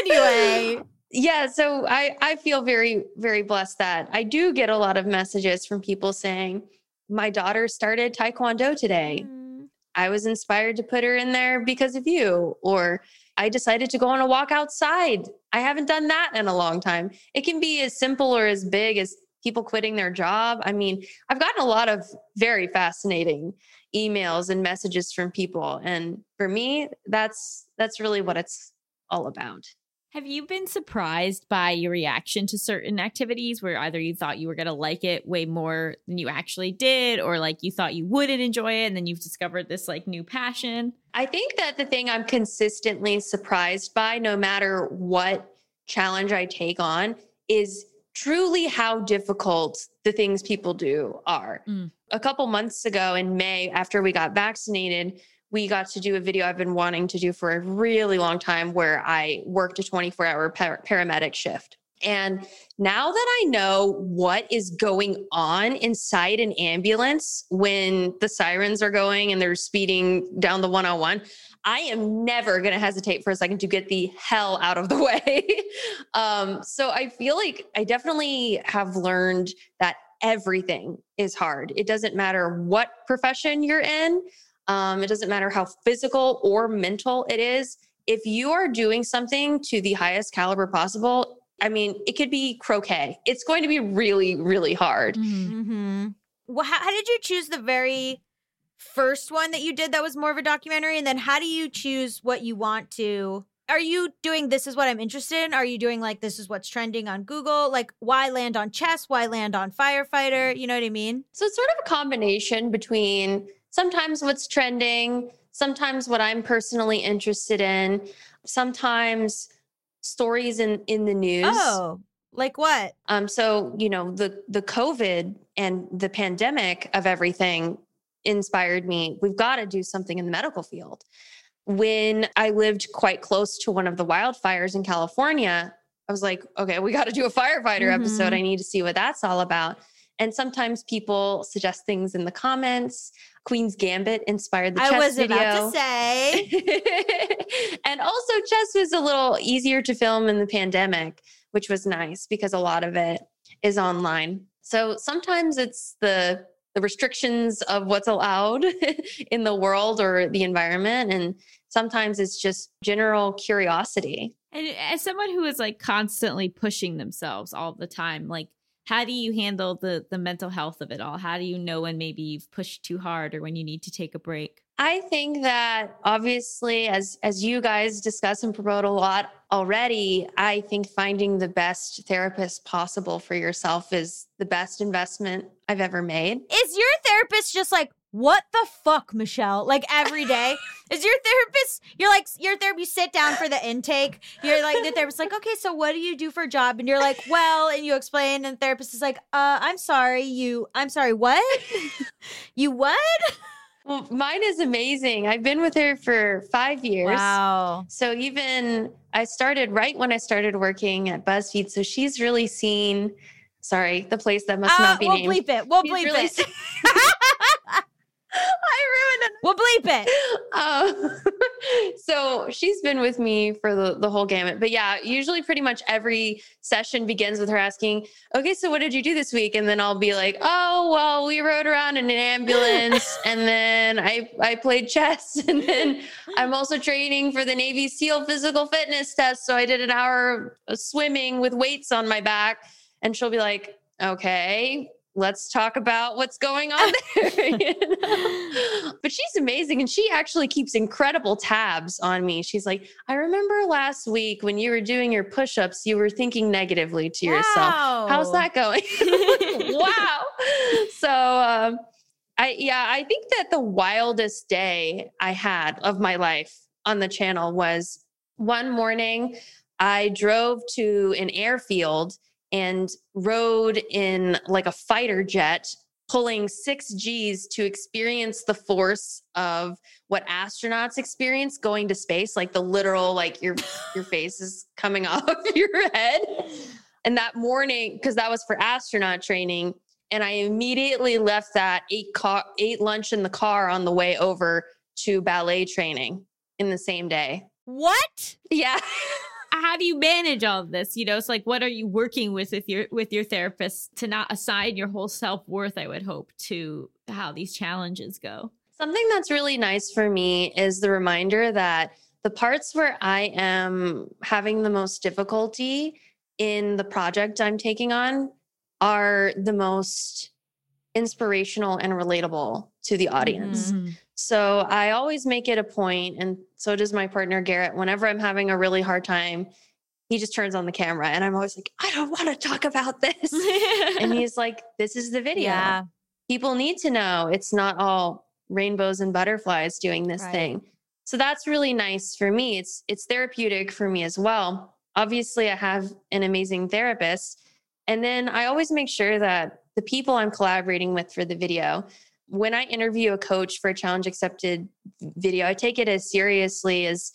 Anyway, Yeah, so I I feel very very blessed that I do get a lot of messages from people saying my daughter started taekwondo today. Mm, I was inspired to put her in there because of you or I decided to go on a walk outside. I haven't done that in a long time. It can be as simple or as big as people quitting their job. I mean, I've gotten a lot of very fascinating emails and messages from people and for me that's that's really what it's all about. Have you been surprised by your reaction to certain activities where either you thought you were going to like it way more than you actually did, or like you thought you wouldn't enjoy it and then you've discovered this like new passion? I think that the thing I'm consistently surprised by, no matter what challenge I take on, is truly how difficult the things people do are. Mm. A couple months ago in May, after we got vaccinated, we got to do a video I've been wanting to do for a really long time where I worked a 24 hour par- paramedic shift. And now that I know what is going on inside an ambulance when the sirens are going and they're speeding down the 101, I am never going to hesitate for a second to get the hell out of the way. um, so I feel like I definitely have learned that everything is hard. It doesn't matter what profession you're in, um, it doesn't matter how physical or mental it is. If you are doing something to the highest caliber possible, I mean, it could be croquet. It's going to be really, really hard. Mm-hmm. Well, how, how did you choose the very first one that you did that was more of a documentary? And then how do you choose what you want to? Are you doing this is what I'm interested in? Are you doing like this is what's trending on Google? Like why land on chess? Why land on firefighter? You know what I mean? So it's sort of a combination between sometimes what's trending, sometimes what I'm personally interested in, sometimes stories in in the news. Oh, like what? Um, so you know the the COVID and the pandemic of everything inspired me. We've got to do something in the medical field. When I lived quite close to one of the wildfires in California, I was like, okay, we got to do a firefighter episode. Mhm. I need to see what that's all about. And sometimes people suggest things in the comments. Queen's Gambit inspired the chess I was video. about to say. and also chess was a little easier to film in the pandemic which was nice because a lot of it is online so sometimes it's the the restrictions of what's allowed in the world or the environment and sometimes it's just general curiosity And as someone who is like constantly pushing themselves all the time, like how do you handle the the mental health of it all? How do you know when maybe you've pushed too hard or when you need to take a break? I think that obviously as as you guys discuss and promote a lot already, I think finding the best therapist possible for yourself is the best investment I've ever made. Is your therapist just like, what the fuck, Michelle? Like every day? Is your therapist, you're like, your therapist, you sit down for the intake. You're like, the therapist's like, okay, so what do you do for a job? And you're like, well, and you explain, and the therapist is like, uh, I'm sorry, you, I'm sorry, what? you what? Well, mine is amazing. I've been with her for five years. Wow. So even I started right when I started working at BuzzFeed. So she's really seen, sorry, the place that must Uh, not be we'll named. bleep it. We'll She's bleep really it. I ruined it. We'll bleep it. Um, so she's been with me for the, the whole gamut. But yeah, usually pretty much every session begins with her asking, okay, so what did you do this week? And then I'll be like, oh, well, we rode around in an ambulance and then I, I played chess. And then I'm also training for the Navy SEAL physical fitness test. So I did an hour of swimming with weights on my back. And she'll be like, okay, let's talk about what's going on there. you know? But she's amazing and she actually keeps incredible tabs on me. She's like, I remember last week when you were doing your push ups, you were thinking negatively to yourself. How's that going? wow. So, um, I, yeah, I think that the wildest day I had of my life on the channel was one morning I drove to an airfield and rode in like a fighter jet pulling six G's to experience the force of what astronauts experience going to space, like the literal, like your your face is coming off your head. And that morning, because that was for astronaut training, and I immediately left that ate car ate lunch in the car on the way over to ballet training in the same day. What? Yeah. How do you manage all of this? You know, it's like what are you working with with your with your therapist to not assign your whole self worth? I would hope to how these challenges go. Something that's really nice for me is the reminder that the parts where I am having the most difficulty in the project I'm taking on are the most inspirational and relatable to the audience. Mhm. So I always make it a point, and so does my partner Garrett. Whenever I'm having a really hard time, he just turns on the camera, and I'm always like, I don't want to talk about this. and he's like, This is the video. Yeah. People need to know it's not all rainbows and butterflies doing this Right. thing. So that's really nice for me. It's it's therapeutic for me as well. Obviously, I have an amazing therapist. And then I always make sure that the people I'm collaborating with for the video, when I interview a coach for a challenge accepted video, I take it as seriously as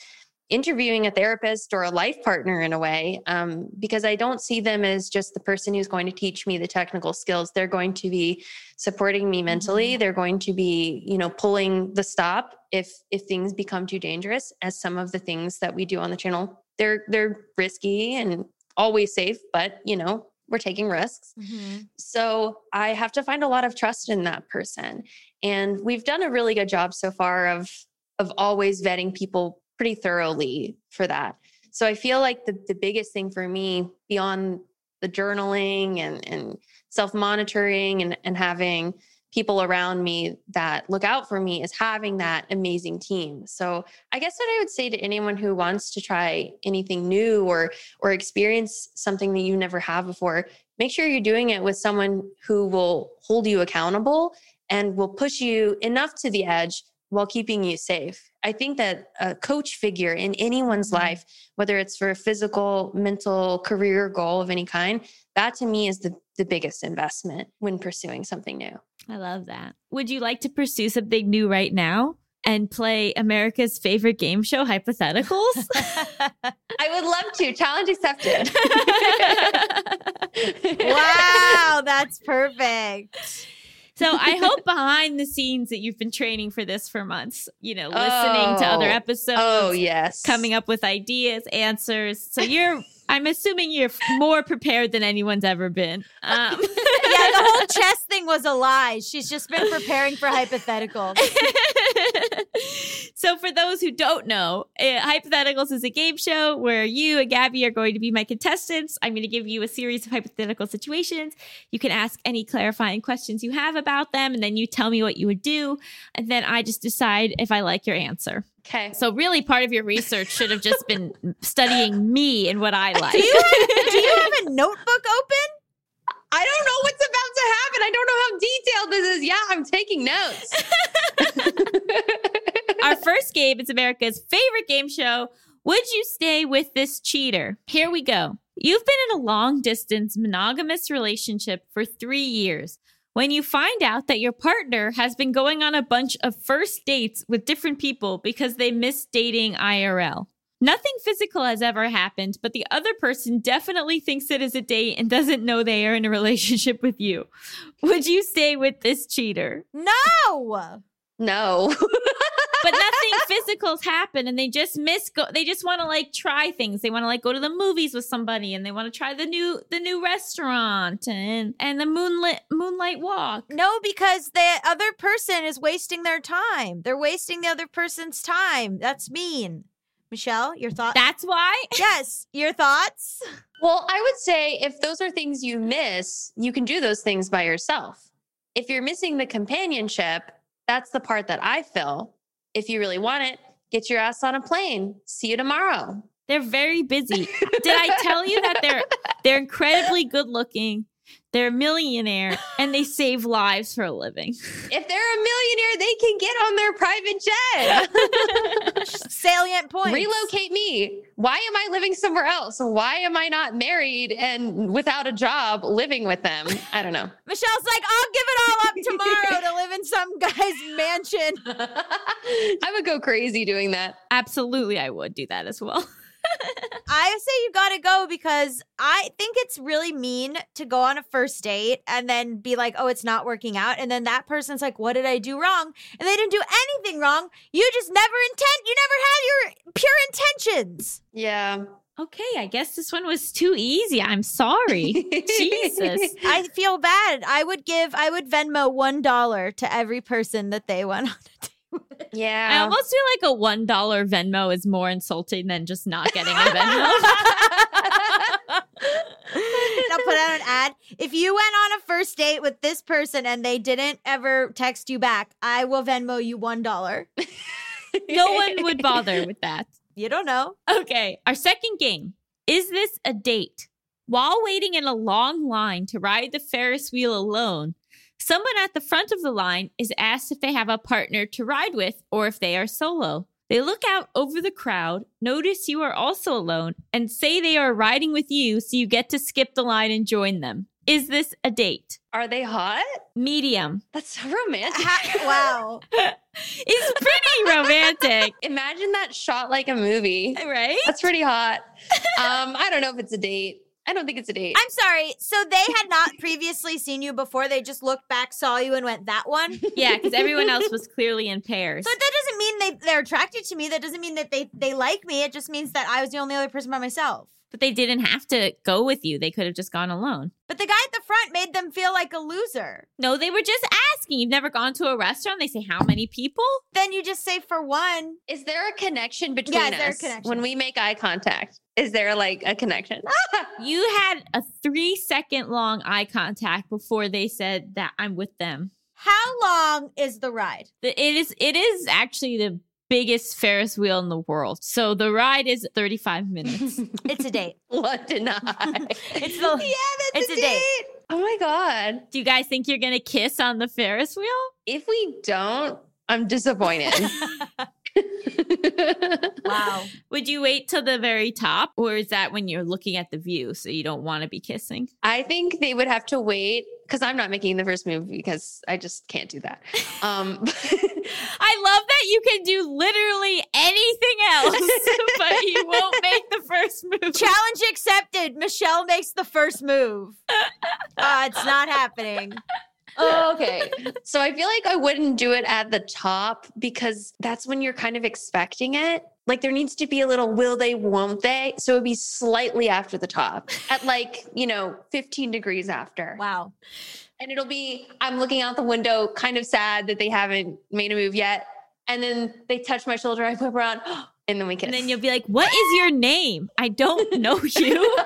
interviewing a therapist or a life partner in a way, um, because I don't see them as just the person who's going to teach me the technical skills. They're going to be supporting me mentally. They're going to be, you know, pulling the stop if if things become too dangerous. As some of the things that we do on the channel, they're they're risky and always safe, but you know, we're taking risks. Mhm. So I have to find a lot of trust in that person. And we've done a really good job so far of of always vetting people pretty thoroughly for that. So I feel like the the biggest thing for me beyond the journaling and and self-monitoring and, and having people around me that look out for me is having that amazing team. So I guess what I would say to anyone who wants to try anything new or or experience something that you never have before, make sure you're doing it with someone who will hold you accountable and will push you enough to the edge while keeping you safe. I think that a coach figure in anyone's mm-hmm. life, whether it's for a physical, mental, career goal of any kind, that to me is the, the biggest investment when pursuing something new. I love that. Would you like to pursue something new right now and play America's favorite game show, Hypotheticals? I would love to. Challenge accepted. wow, that's perfect. So I hope behind the scenes that you've been training for this for months, you know, listening to other Oh. oh episodes, Oh, yes. coming up with ideas, answers. So you're, I'm assuming you're more prepared than anyone's ever been. Um, Yeah, the whole thing was a lie. She's just been preparing for hypotheticals. so for those who don't know, uh, Hypotheticals is a game show where you and Gabby are going to be my contestants. I'm going to give you a series of hypothetical situations. You can ask any clarifying questions you have about them, and then you tell me what you would do. And then I just decide if I like your answer. Okay. So really part of your research should have just been studying me and what I like. Do you have, do you have a notebook open? I don't know what's about to happen. I don't know how detailed this is. Yeah, I'm taking notes. Our first game is America's favorite game show. Would you stay with this cheater? Here we go. You've been in a long distance monogamous relationship for three years. When you find out that your partner has been going on a bunch of first dates with different people because they miss dating IRL. Nothing physical has ever happened, but the other person definitely thinks it is a date and doesn't know they are in a relationship with you. Would you stay with this cheater? No. No. But nothing physical's happened and they just miss go they just want to like try things. They want to like go to the movies with somebody and they want to try the new the new restaurant and and the moonlit moonlight walk. No, because the other person is wasting their time. They're wasting the other person's time. That's mean. Michelle, your thoughts? That's why? yes, your thoughts? Well, I would say if those are things you miss, you can do those things by yourself. If you're missing the companionship, that's the part that I feel. If you really want it, get your ass on a plane. See you tomorrow. They're very busy. Did I tell you that they're they're incredibly good looking? They're a millionaire and they save lives for a living. If they're a millionaire, they can get on their private jet. Salient point. Relocate me. Why am I living somewhere else? Why am I not married and without a job living with them? I don't know. Michelle's like, I'll give it all up tomorrow to live in some guy's mansion. I would go crazy doing that. Absolutely, I would do that as well. I say you gotta go because I think it's really mean to go on a first date and then be like, oh, it's not working out. And then that person's like, what did I do wrong? And they didn't do anything wrong. You just never intent, you never had your pure intentions. Yeah. Okay, I guess this one was too easy. I'm sorry. Jesus. I feel bad. I would give, I would Venmo $1 to every person that they went on a date. I almost feel like a one dollar Venmo is more insulting than just not getting a Venmo. I'll put out an ad. If you went on a first date with this person and they didn't ever text you back, I will Venmo you $1. no one would bother with that. You don't know. Okay, our second game. Is this a date? While waiting in a long line to ride the Ferris wheel alone, someone at the front of the line is asked if they have a partner to ride with or if they are solo. They look out over the crowd, notice you are also alone, and say they are riding with you so you get to skip the line and join them. Is this a date? Are they hot? Medium. That's so romantic. Wow. It's pretty romantic, Imagine that shot like a movie. right? That's pretty hot. Um, I don't know if it's a date. I don't think it's a date. I'm sorry. So they had not previously seen you before. They just looked back, saw you, and went, that one? Yeah, because everyone else was clearly in pairs. But that doesn't mean they, they're attracted to me. That doesn't mean that they, they like me. It just means that I was the only other person by myself. But they didn't have to go with you. They could have just gone alone. But the guy at the front made them feel like a loser. No, they were just asking. You've never gone to a restaurant. They say, How many people? Then you just say for one. Is there a connection between Yeah, is there a us connection? when we make eye contact? Is there like a connection? You had a three second long eye contact before they said that I'm with them. How long is the ride? It is it is actually the biggest Ferris wheel in the world. So the ride is 35 minutes. It's a date. London Eye. It's the- yeah, that's it's a date. Oh my god! Do you guys think you're gonna kiss on the Ferris wheel? If we don't, I'm disappointed. Wow. Would you wait till the very top, or is that when you're looking at the view so you don't want to be kissing? I think they would have to wait because I'm not making the first move because I just can't do that. Um, I love that you can do literally anything else, but you won't make the first move. Challenge accepted. Michelle makes the first move. Uh, it's not happening. Oh, okay. So I feel like I wouldn't do it at the top because that's when you're kind of expecting it. Like there needs to be a little will they, won't they? So it'd be slightly after the top at like, you know, 15 degrees after. Wow. And it'll be, I'm looking out the window, kind of sad that they haven't made a move yet. And then they touch my shoulder, I whip around, and then we kiss. And then you'll be like, What is your name? I don't know you.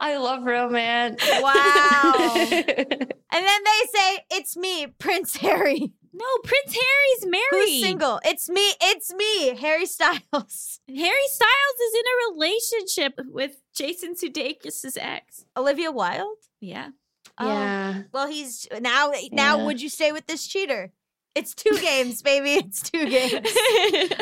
I love romance. Wow. And then they say, It's me, Prince Harry. No, Prince Harry's married. Who's single? It's me. It's me, Harry Styles. Harry Styles is in a relationship with Jason Sudeikis' ex. Olivia Wilde? Yeah. Oh. Yeah. Well, he's now. Now, Yeah. would you stay with this cheater? It's two games, baby. It's two games.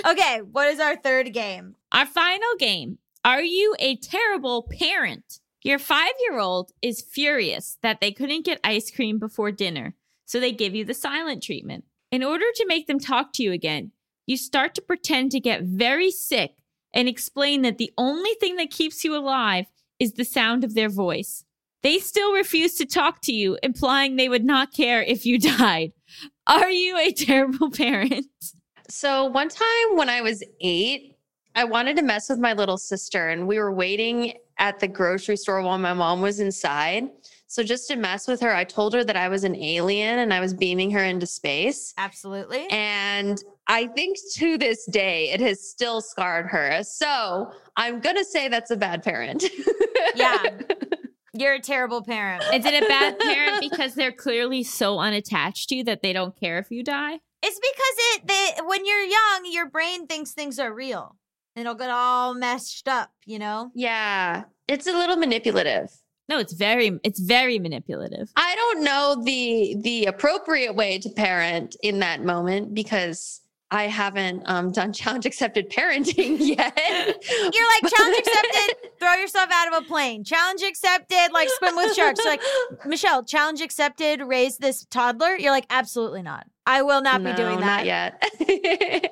Okay, what is our third game? Our final game. Are you a terrible parent? Your five year old is furious that they couldn't get ice cream before dinner, so they give you the silent treatment. In order to make them talk to you again, you start to pretend to get very sick and explain that the only thing that keeps you alive is the sound of their voice. They still refuse to talk to you, implying they would not care if you died. Are you a terrible parent? So one time when I was eight, I wanted to mess with my little sister, and we were waiting at the grocery store while my mom was inside. So just to mess with her, I told her that I was an alien and I was beaming her into space. Absolutely. And I think to this day, it has still scarred her. So I'm going to say that's a bad parent. Yeah. You're a terrible parent. Is it a bad parent because they're clearly so unattached to you that they don't care if you die? It's because it they, when you're young, your brain thinks things are real. And it'll get all messed up, you know? yeah. It's a little manipulative. No, it's very it's very manipulative. I don't know the the appropriate way to parent in that moment because I haven't um, done challenge accepted parenting yet. You're like, challenge accepted, throw yourself out of a plane. Challenge accepted, like swim with sharks. You're like, Michelle, challenge accepted, raise this toddler. You're like, absolutely not. I will not be doing that. Not yet.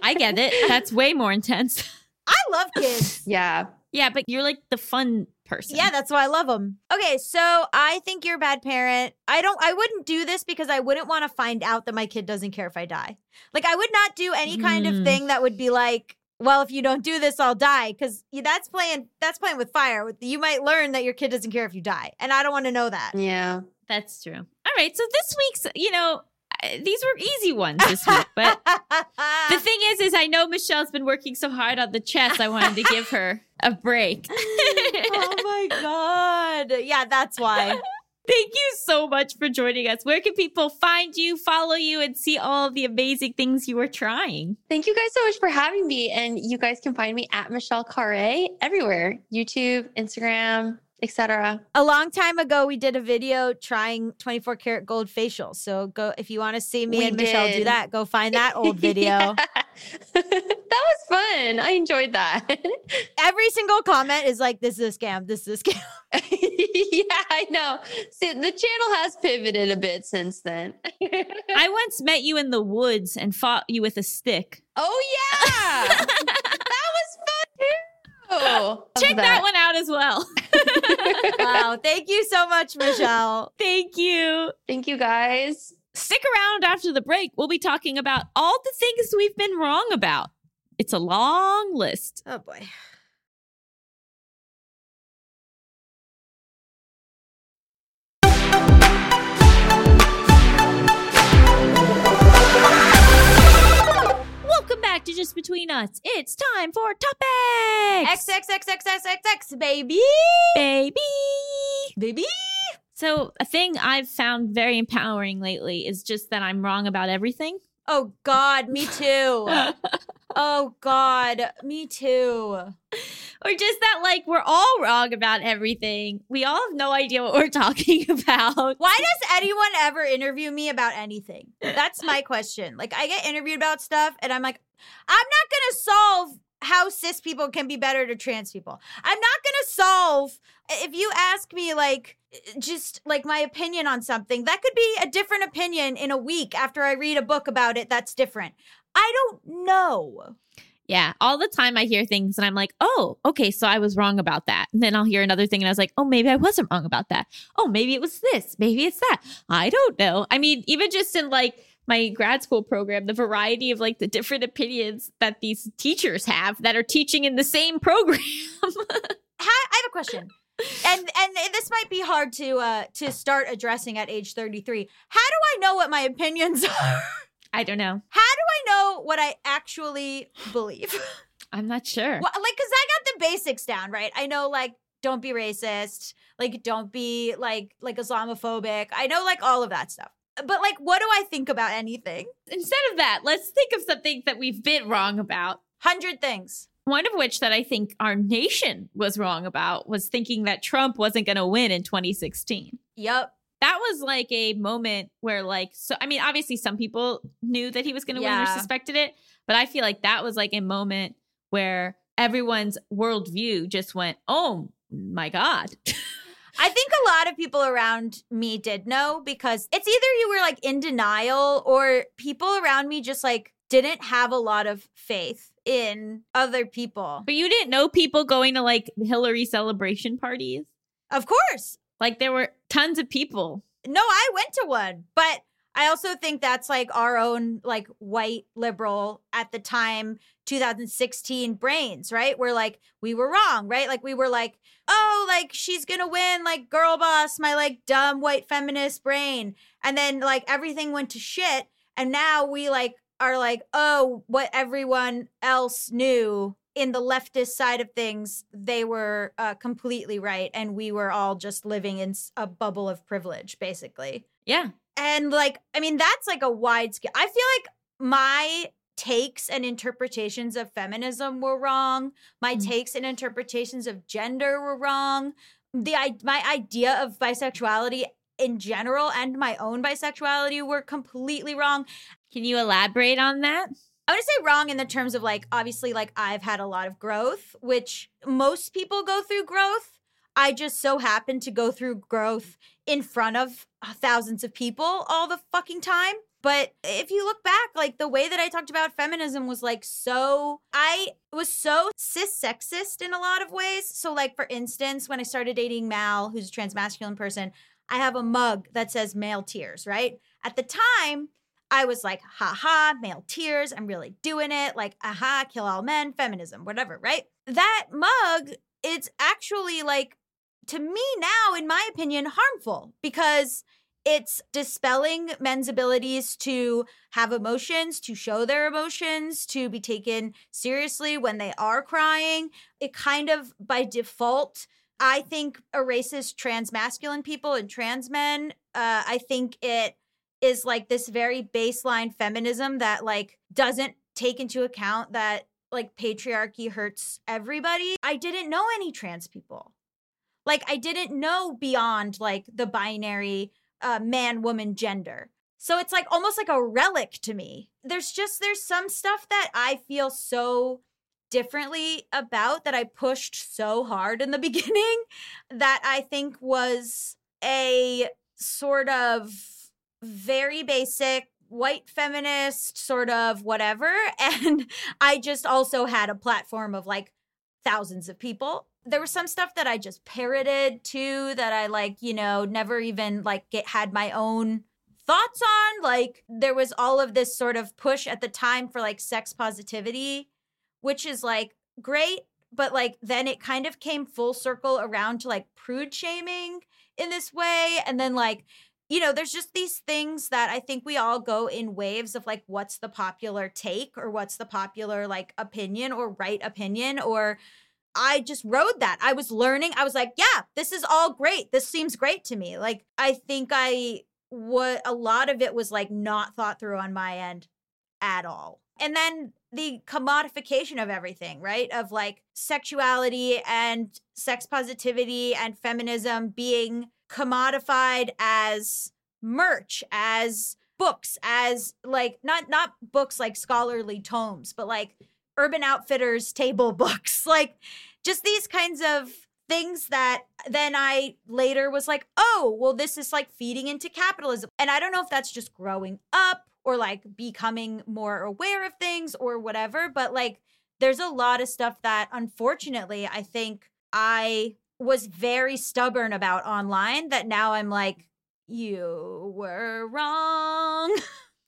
I get it. That's way more intense. I love kids. yeah. yeah, but you're like the fun person. Yeah, that's why I love them. Okay, so I think you're a bad parent. I don't I wouldn't do this because I wouldn't want to find out that my kid doesn't care if I die. Like I would not do any kind of Hmm. thing that would be like, well, if you don't do this, I'll die cuz that's playing that's playing with fire. You might learn that your kid doesn't care if you die, and I don't want to know that. Yeah. That's true. All right. So this week's, you know, these were easy ones this week, but the thing is, is I know Michelle's been working so hard on the chess. I wanted to give her a break. oh my god. Yeah, that's why. Thank you so much for joining us. Where can people find you, follow you, and see all the amazing things you are trying? Thank you guys so much for having me. And you guys can find me at Michelle Khare everywhere YouTube, Instagram, etc. A long time ago, we did a video trying 24 karat gold facial. So go if you want to see me We and Michelle do that, go find that old video. that was fun. I enjoyed that. Every single comment is like, "This is a scam. This is a scam." yeah, I know. See, the channel has pivoted a bit since then. I once met you in the woods and fought you with a stick. oh yeah, that was fun too. Love Check that one out as well. wow! Thank you so much, Michelle. Thank you. Thank you guys. Stick around after the break. We'll be talking about all the things we've been wrong about. It's a long list. Oh boy. Between Us. It's time for topics. X X X X X X X baby, baby. baby. So, a thing I've found very empowering lately is just that I'm wrong about everything. Oh God, me too. oh God, me too. or just that, like, we're all wrong about everything. We all have no idea what we're talking about. Why does anyone ever interview me about anything? That's my question. Like, I get interviewed about stuff, and I'm like, I'm not gonna solve how cis people can be better to trans people. I'm not gonna solve if you ask me like just like my opinion on something. That could be a different opinion in a week after I read a book about it. That's different. I don't know. Yeah, all the time I hear things and I'm like, oh, okay, so I was wrong about that. And then I'll hear another thing and I was like, oh, maybe I wasn't wrong about that. Oh, maybe it was this. Maybe it's that. I don't know. I mean, even just in like my grad school program, the variety of like the different opinions that these teachers have that are teaching in the same program. I have a question. And and this might be hard to uh to start addressing at age 33. How do I know what my opinions are? I don't know. How do I know what I actually believe? I'm not sure. Well, like, cause I got the basics down, right? I know, like, don't be racist, like, don't be like like Islamophobic. I know, like, all of that stuff. But like, what do I think about anything? Instead of that, let's think of something that we've been wrong about. Hundred things. One of which that I think our nation was wrong about was thinking that Trump wasn't going to win in 2016. Yep. That was like a moment where, like, so I mean, obviously, some people knew that he was going to win or suspected it, but I feel like that was like a moment where everyone's worldview just went, oh my God. I think a lot of people around me did know because it's either you were like in denial or people around me just like didn't have a lot of faith in other people. But you didn't know people going to like Hillary celebration parties? Of course. Like there were tons of people. No, I went to one, but I also think that's like our own like white liberal at the time 2016 brains, right? Where like we were wrong, right? Like we were like, "Oh, like she's going to win like girl boss, my like dumb white feminist brain." And then like everything went to shit and now we like are like, "Oh, what everyone else knew in the leftist side of things, they were uh, completely right, and we were all just living in a bubble of privilege, basically. Yeah. And like, I mean, that's like a wide scale. I feel like my takes and interpretations of feminism were wrong. My Mm. takes and interpretations of gender were wrong. The I, my idea of bisexuality in general and my own bisexuality were completely wrong. Can you elaborate on that? I would say wrong in the terms of like obviously like I've had a lot of growth, which most people go through growth. I just so happen to go through growth in front of uh, thousands of people all the fucking time. But if you look back, like the way that I talked about feminism was like so, I was so cis sexist in a lot of ways. So, like, for instance, when I started dating Mal, who's a transmasculine person, I have a mug that says male tears, right? At the time, I was like, haha, male tears. I'm really doing it. Like, aha, kill all men, feminism, whatever, right? That mug, it's actually like, to me now, in my opinion, harmful because it's dispelling men's abilities to have emotions, to show their emotions, to be taken seriously when they are crying. It kind of by default, I think, erases trans masculine people and trans men. Uh, I think it is like this very baseline feminism that like doesn't take into account that like patriarchy hurts everybody. I didn't know any trans people. Like I didn't know beyond like the binary uh, man woman gender. So it's like almost like a relic to me. There's just there's some stuff that I feel so differently about that I pushed so hard in the beginning that I think was a sort of very basic white feminist sort of whatever and I just also had a platform of like thousands of people there was some stuff that I just parroted too that I like, you know, never even like get had my own thoughts on. Like there was all of this sort of push at the time for like sex positivity, which is like great, but like then it kind of came full circle around to like prude shaming in this way and then like you know, there's just these things that I think we all go in waves of like what's the popular take or what's the popular like opinion or right opinion or I just rode that. I was learning. I was like, yeah, this is all great. This seems great to me. Like, I think I, what a lot of it was like not thought through on my end at all. And then the commodification of everything, right? Of like sexuality and sex positivity and feminism being commodified as merch, as books, as like not not books like scholarly tomes, but like Urban Outfitters table books, like just these kinds of things that then I later was like, oh, well, this is like feeding into capitalism. And I don't know if that's just growing up or like becoming more aware of things or whatever, but like there's a lot of stuff that unfortunately I think I was very stubborn about online that now I'm like, you were wrong.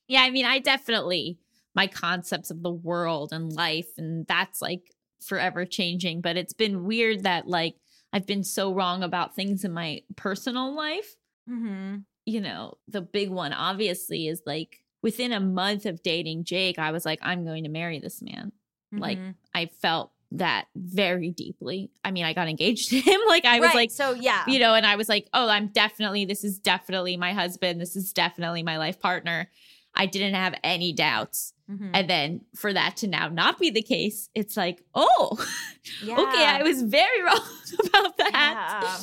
Yeah, I mean, I definitely my concepts of the world and life and that's like forever changing, but it's been weird that like I've been so wrong about things in my personal life. Mm-hmm. You know, the big one obviously is like within a month of dating Jake, I was like I'm going to marry this man. Like Mm-hmm. I felt that very deeply. I mean, I got engaged to him. Like I was like so yeah. you know, and I was like, oh, I'm definitely, this is definitely my husband. This is definitely my life partner. I didn't have any doubts. Mhm. And then for that to now not be the case, it's like, oh, okay, I was very wrong about that. Yeah.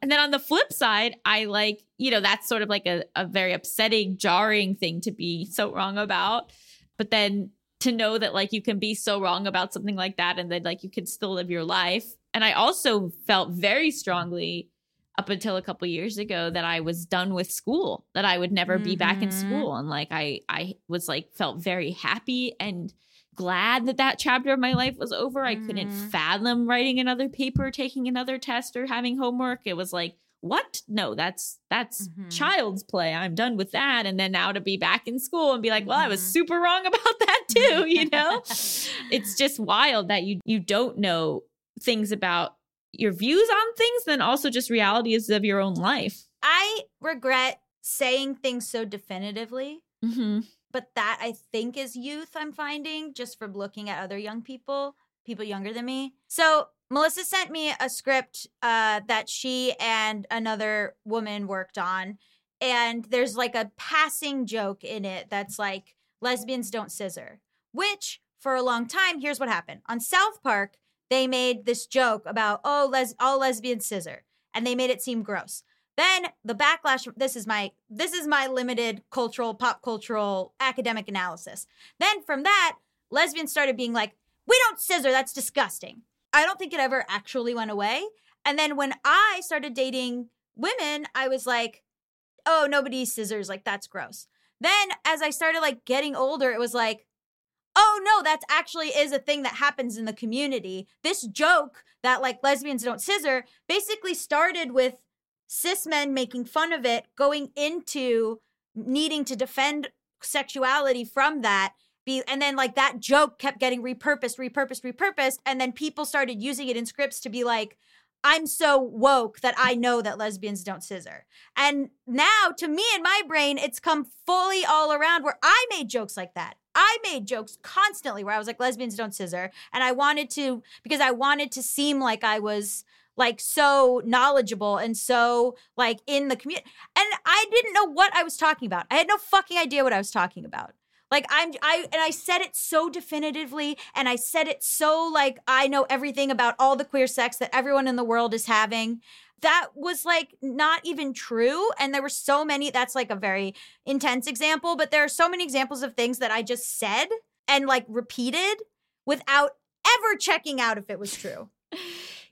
And then on the flip side, I like, you know, that's sort of like a, a very upsetting, jarring thing to be so wrong about. But then to know that like you can be so wrong about something like that and then like you can still live your life. And I also felt very strongly up until a couple years ago that I was done with school, that I would never be back in Mhm. school. And like I I was like felt very happy and glad that that chapter of my life was over. I couldn't Mhm. fathom writing another paper, taking another test or having homework. It was like, what? No, that's that's Mhm. child's play. I'm done with that. And then now to be back in school and be like, well, I was Mhm. super wrong about that too, you know? it's just wild that you you don't know things about your views on things, then also just realities of your own life. I regret saying things so definitively, Mm-hmm. but that I think is youth, I'm finding just from looking at other young people, people younger than me. So, Melissa sent me a script uh, that she and another woman worked on. And there's like a passing joke in it that's like, lesbians don't scissor, which for a long time, here's what happened. On South Park, they made this joke about, oh, les- all lesbians scissor, and they made it seem gross. Then the backlash. This is my this is my limited cultural, pop cultural, academic analysis. Then from that, lesbians started being like, "We don't scissor. That's disgusting." I don't think it ever actually went away. And then when I started dating women, I was like, "Oh, nobody scissors. Like that's gross." Then as I started like getting older, it was like, "Oh no, that's actually is a thing that happens in the community." This joke that like lesbians don't scissor basically started with cis men making fun of it, going into needing to defend sexuality from that. Be, and then like that joke kept getting repurposed, repurposed, repurposed, and then people started using it in scripts to be like, "I'm so woke that I know that lesbians don't scissor." And now, to me in my brain, it's come fully all around where I made jokes like that. I made jokes constantly where I was like, lesbians don't scissor. And I wanted to, because I wanted to seem like I was like so knowledgeable and so like in the community. And I didn't know what I was talking about. I had no fucking idea what I was talking about. Like I'm I and I said it so definitively and I said it so like I know everything about all the queer sex that everyone in the world is having. That was like not even true and there were so many that's like a very intense example, but there are so many examples of things that I just said and like repeated without ever checking out if it was true.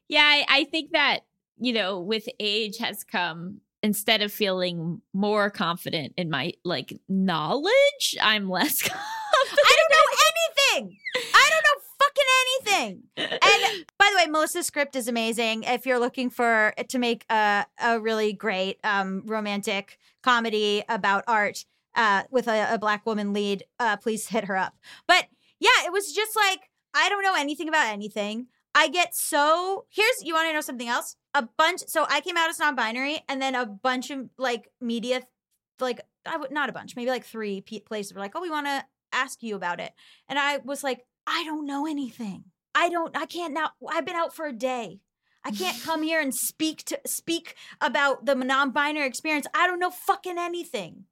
Yeah, I, I think that, you know, with age has come instead of feeling more confident in my like knowledge, I'm less confident. I don't know anything. I don't know fucking anything. And by the way, Melissa's script is amazing. If you're looking for to make a, a really great um, romantic comedy about art uh, with a, a black woman lead, uh, please hit her up. But yeah, it was just like I don't know anything about anything. I get so here's you want to know something else? A bunch. So I came out as non-binary, and then a bunch of like media, like I would not a bunch, maybe like three pe- places were like, oh, we want to ask you about it, and I was like, I don't know anything. I don't. I can't now. I've been out for a day. I can't come here and speak to speak about the non-binary experience. I don't know fucking anything.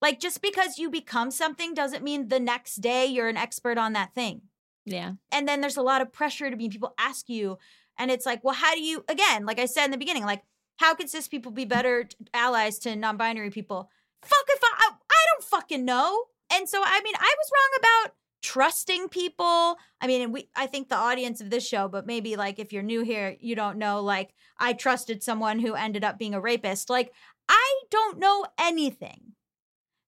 Like just because you become something doesn't mean the next day you're an expert on that thing yeah. and then there's a lot of pressure to be people ask you and it's like well how do you again like i said in the beginning like how could cis people be better allies to non-binary people? Fuck if I, I i don't fucking know. And so i mean i was wrong about trusting people. I mean we i think the audience of this show but maybe like if you're new here you don't know like i trusted someone who ended up being a rapist. Like i don't know anything.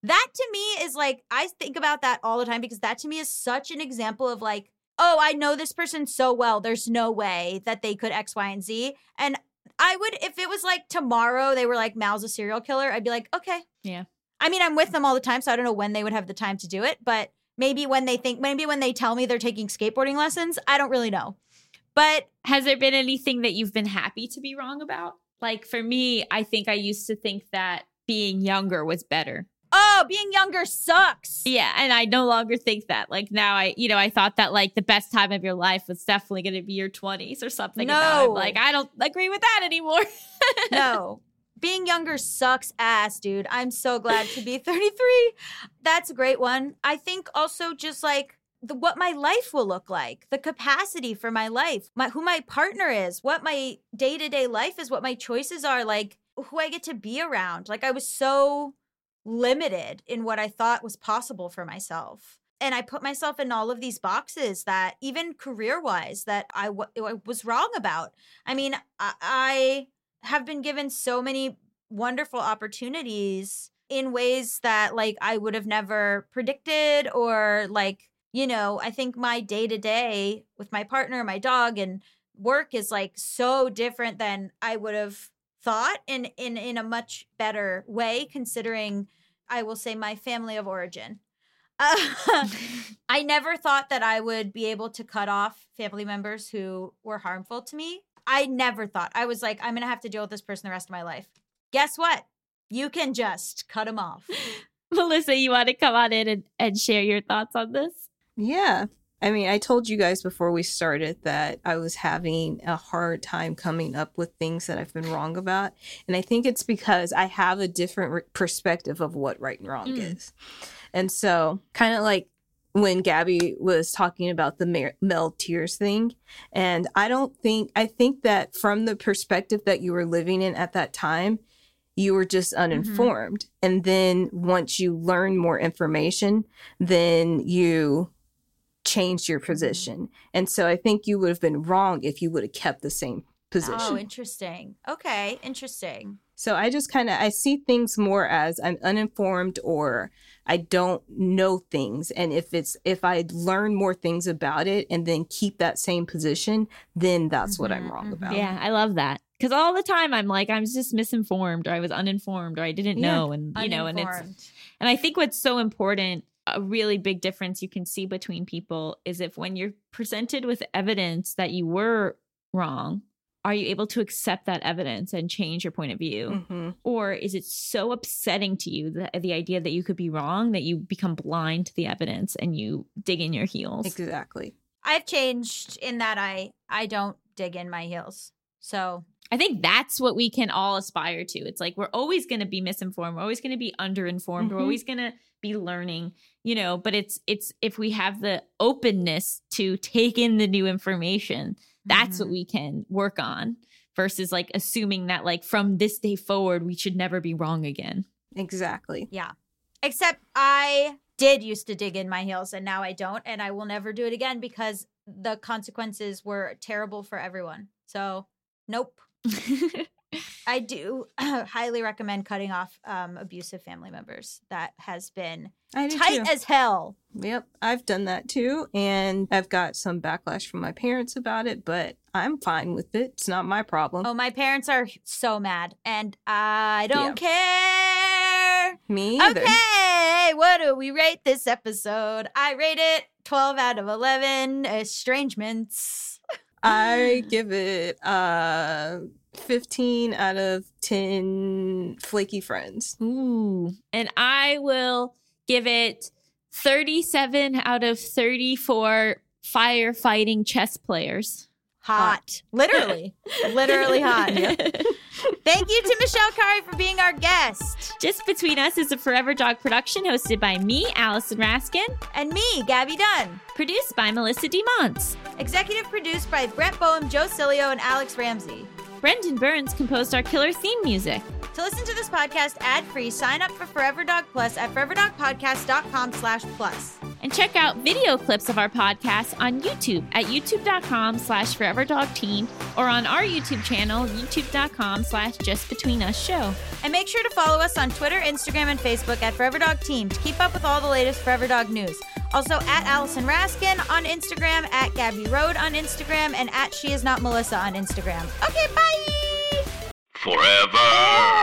That to me is like I think about that all the time because that to me is such an example of like, oh, I know this person so well. There's no way that they could X, Y, and Z. And I would if it was like tomorrow they were like Mal's a serial killer, I'd be like, okay. Yeah. I mean, I'm with them all the time, so I don't know when they would have the time to do it, but maybe when they think maybe when they tell me they're taking skateboarding lessons, I don't really know. But Has there been anything that you've been happy to be wrong about? Like for me, I think I used to think that being younger was better. Oh, being younger sucks. Yeah, and I no longer think that. Like now I, you know, I thought that like the best time of your life was definitely going to be your 20s or something. and now I'm No. like I don't agree with that anymore. no. Being younger sucks ass, dude. I'm so glad to be 33. That's a great one. I think also just like the, what my life will look like, the capacity for my life, my who my partner is, what my day-to-day life is, what my choices are, like who I get to be around. Like I was so limited in what I thought was possible for myself. And I put myself in all of these boxes that even career-wise that I w- I was wrong about. I mean, I, I have been given so many wonderful opportunities in ways that like I would have never predicted or like, you know, I think my day to day with my partner, my dog and work is like so different than I would have thought in in in a much better way considering I will say my family of origin. Uh, I never thought that I would be able to cut off family members who were harmful to me. I never thought. I was like, I'm going to have to deal with this person the rest of my life. Guess what? You can just cut them off. Melissa, you want to come on in and, and share your thoughts on this? Yeah. I mean, I told you guys before we started that I was having a hard time coming up with things that I've been wrong about. And I think it's because I have a different re- perspective of what right and wrong Mm. is. And so, kind of like when Gabby was talking about the Mer- Mel Tears thing. And I don't think, I think that from the perspective that you were living in at that time, you were just uninformed. And then once you learn more information, then you changed your position. And so I think you would have been wrong if you would have kept the same position. Oh, interesting. Okay, interesting. So I just kind of I see things more as I'm uninformed or I don't know things and if it's if I learn more things about it and then keep that same position, then that's what I'm Mhm, wrong mhm. about. Yeah, I love that. Because all the time I'm like, I'm just misinformed or I was uninformed or I didn't Yeah, know. And, you know, and it's, and I think what's so important, a really big difference you can see between people is if when you're presented with evidence that you were wrong, are you able to accept that evidence and change your point of view? Mhm. Or is it so upsetting to you, the, the idea that you could be wrong, that you become blind to the evidence and you dig in your heels? Exactly. I've changed in that I I don't dig in my heels. So I think that's what we can all aspire to. It's like we're always going to be misinformed, we're always going to be underinformed, we're Mhm. always going to be learning, you know, but it's it's if we have the openness to take in the new information, that's what mhm. we can work on versus like assuming that like from this day forward we should never be wrong again. Exactly. Yeah. Except I did used to dig in my heels and now I don't and I will never do it again because the consequences were terrible for everyone. So, nope. I do highly recommend cutting off um, abusive family members. That has been tight too. as hell. Yep, I've done that too, and I've got some backlash from my parents about it, but I'm fine with it. It's not my problem. Oh, my parents are so mad and I don't care. Me either. Okay, what do we rate this episode? I rate it 12 out of 11 estrangements. I give it uh 15 out of 10 flaky friends. Ooh. And I will give it 37 out of 34 firefighting chess players. Hot. Literally. Literally hot. Thank you to Michelle Khare for being our guest. Just Between Us is a Forever Dog production hosted by me, Allison Raskin, And me, Gabby Dunn. produced by Melissa DeMonte. Executive produced by Brett Boehm, Joe Cilio, and Alex Ramsey. Brendan Burns composed our killer theme music. To listen to this podcast ad-free, sign up for Forever Dog Plus at foreverdogpodcast.com slash plus. And check out video clips of our podcast on YouTube at youtube.com slash foreverdogteam or on our YouTube channel, youtube.com slash justbetweenusshow. And make sure to follow us on Twitter, Instagram, and Facebook at Forever Dog Team to keep up with all the latest Forever Dog news. Also at Allison Raskin on Instagram, at Gabby Road on Instagram, and at She Is Not Melissa on Instagram. Okay, bye! Forever.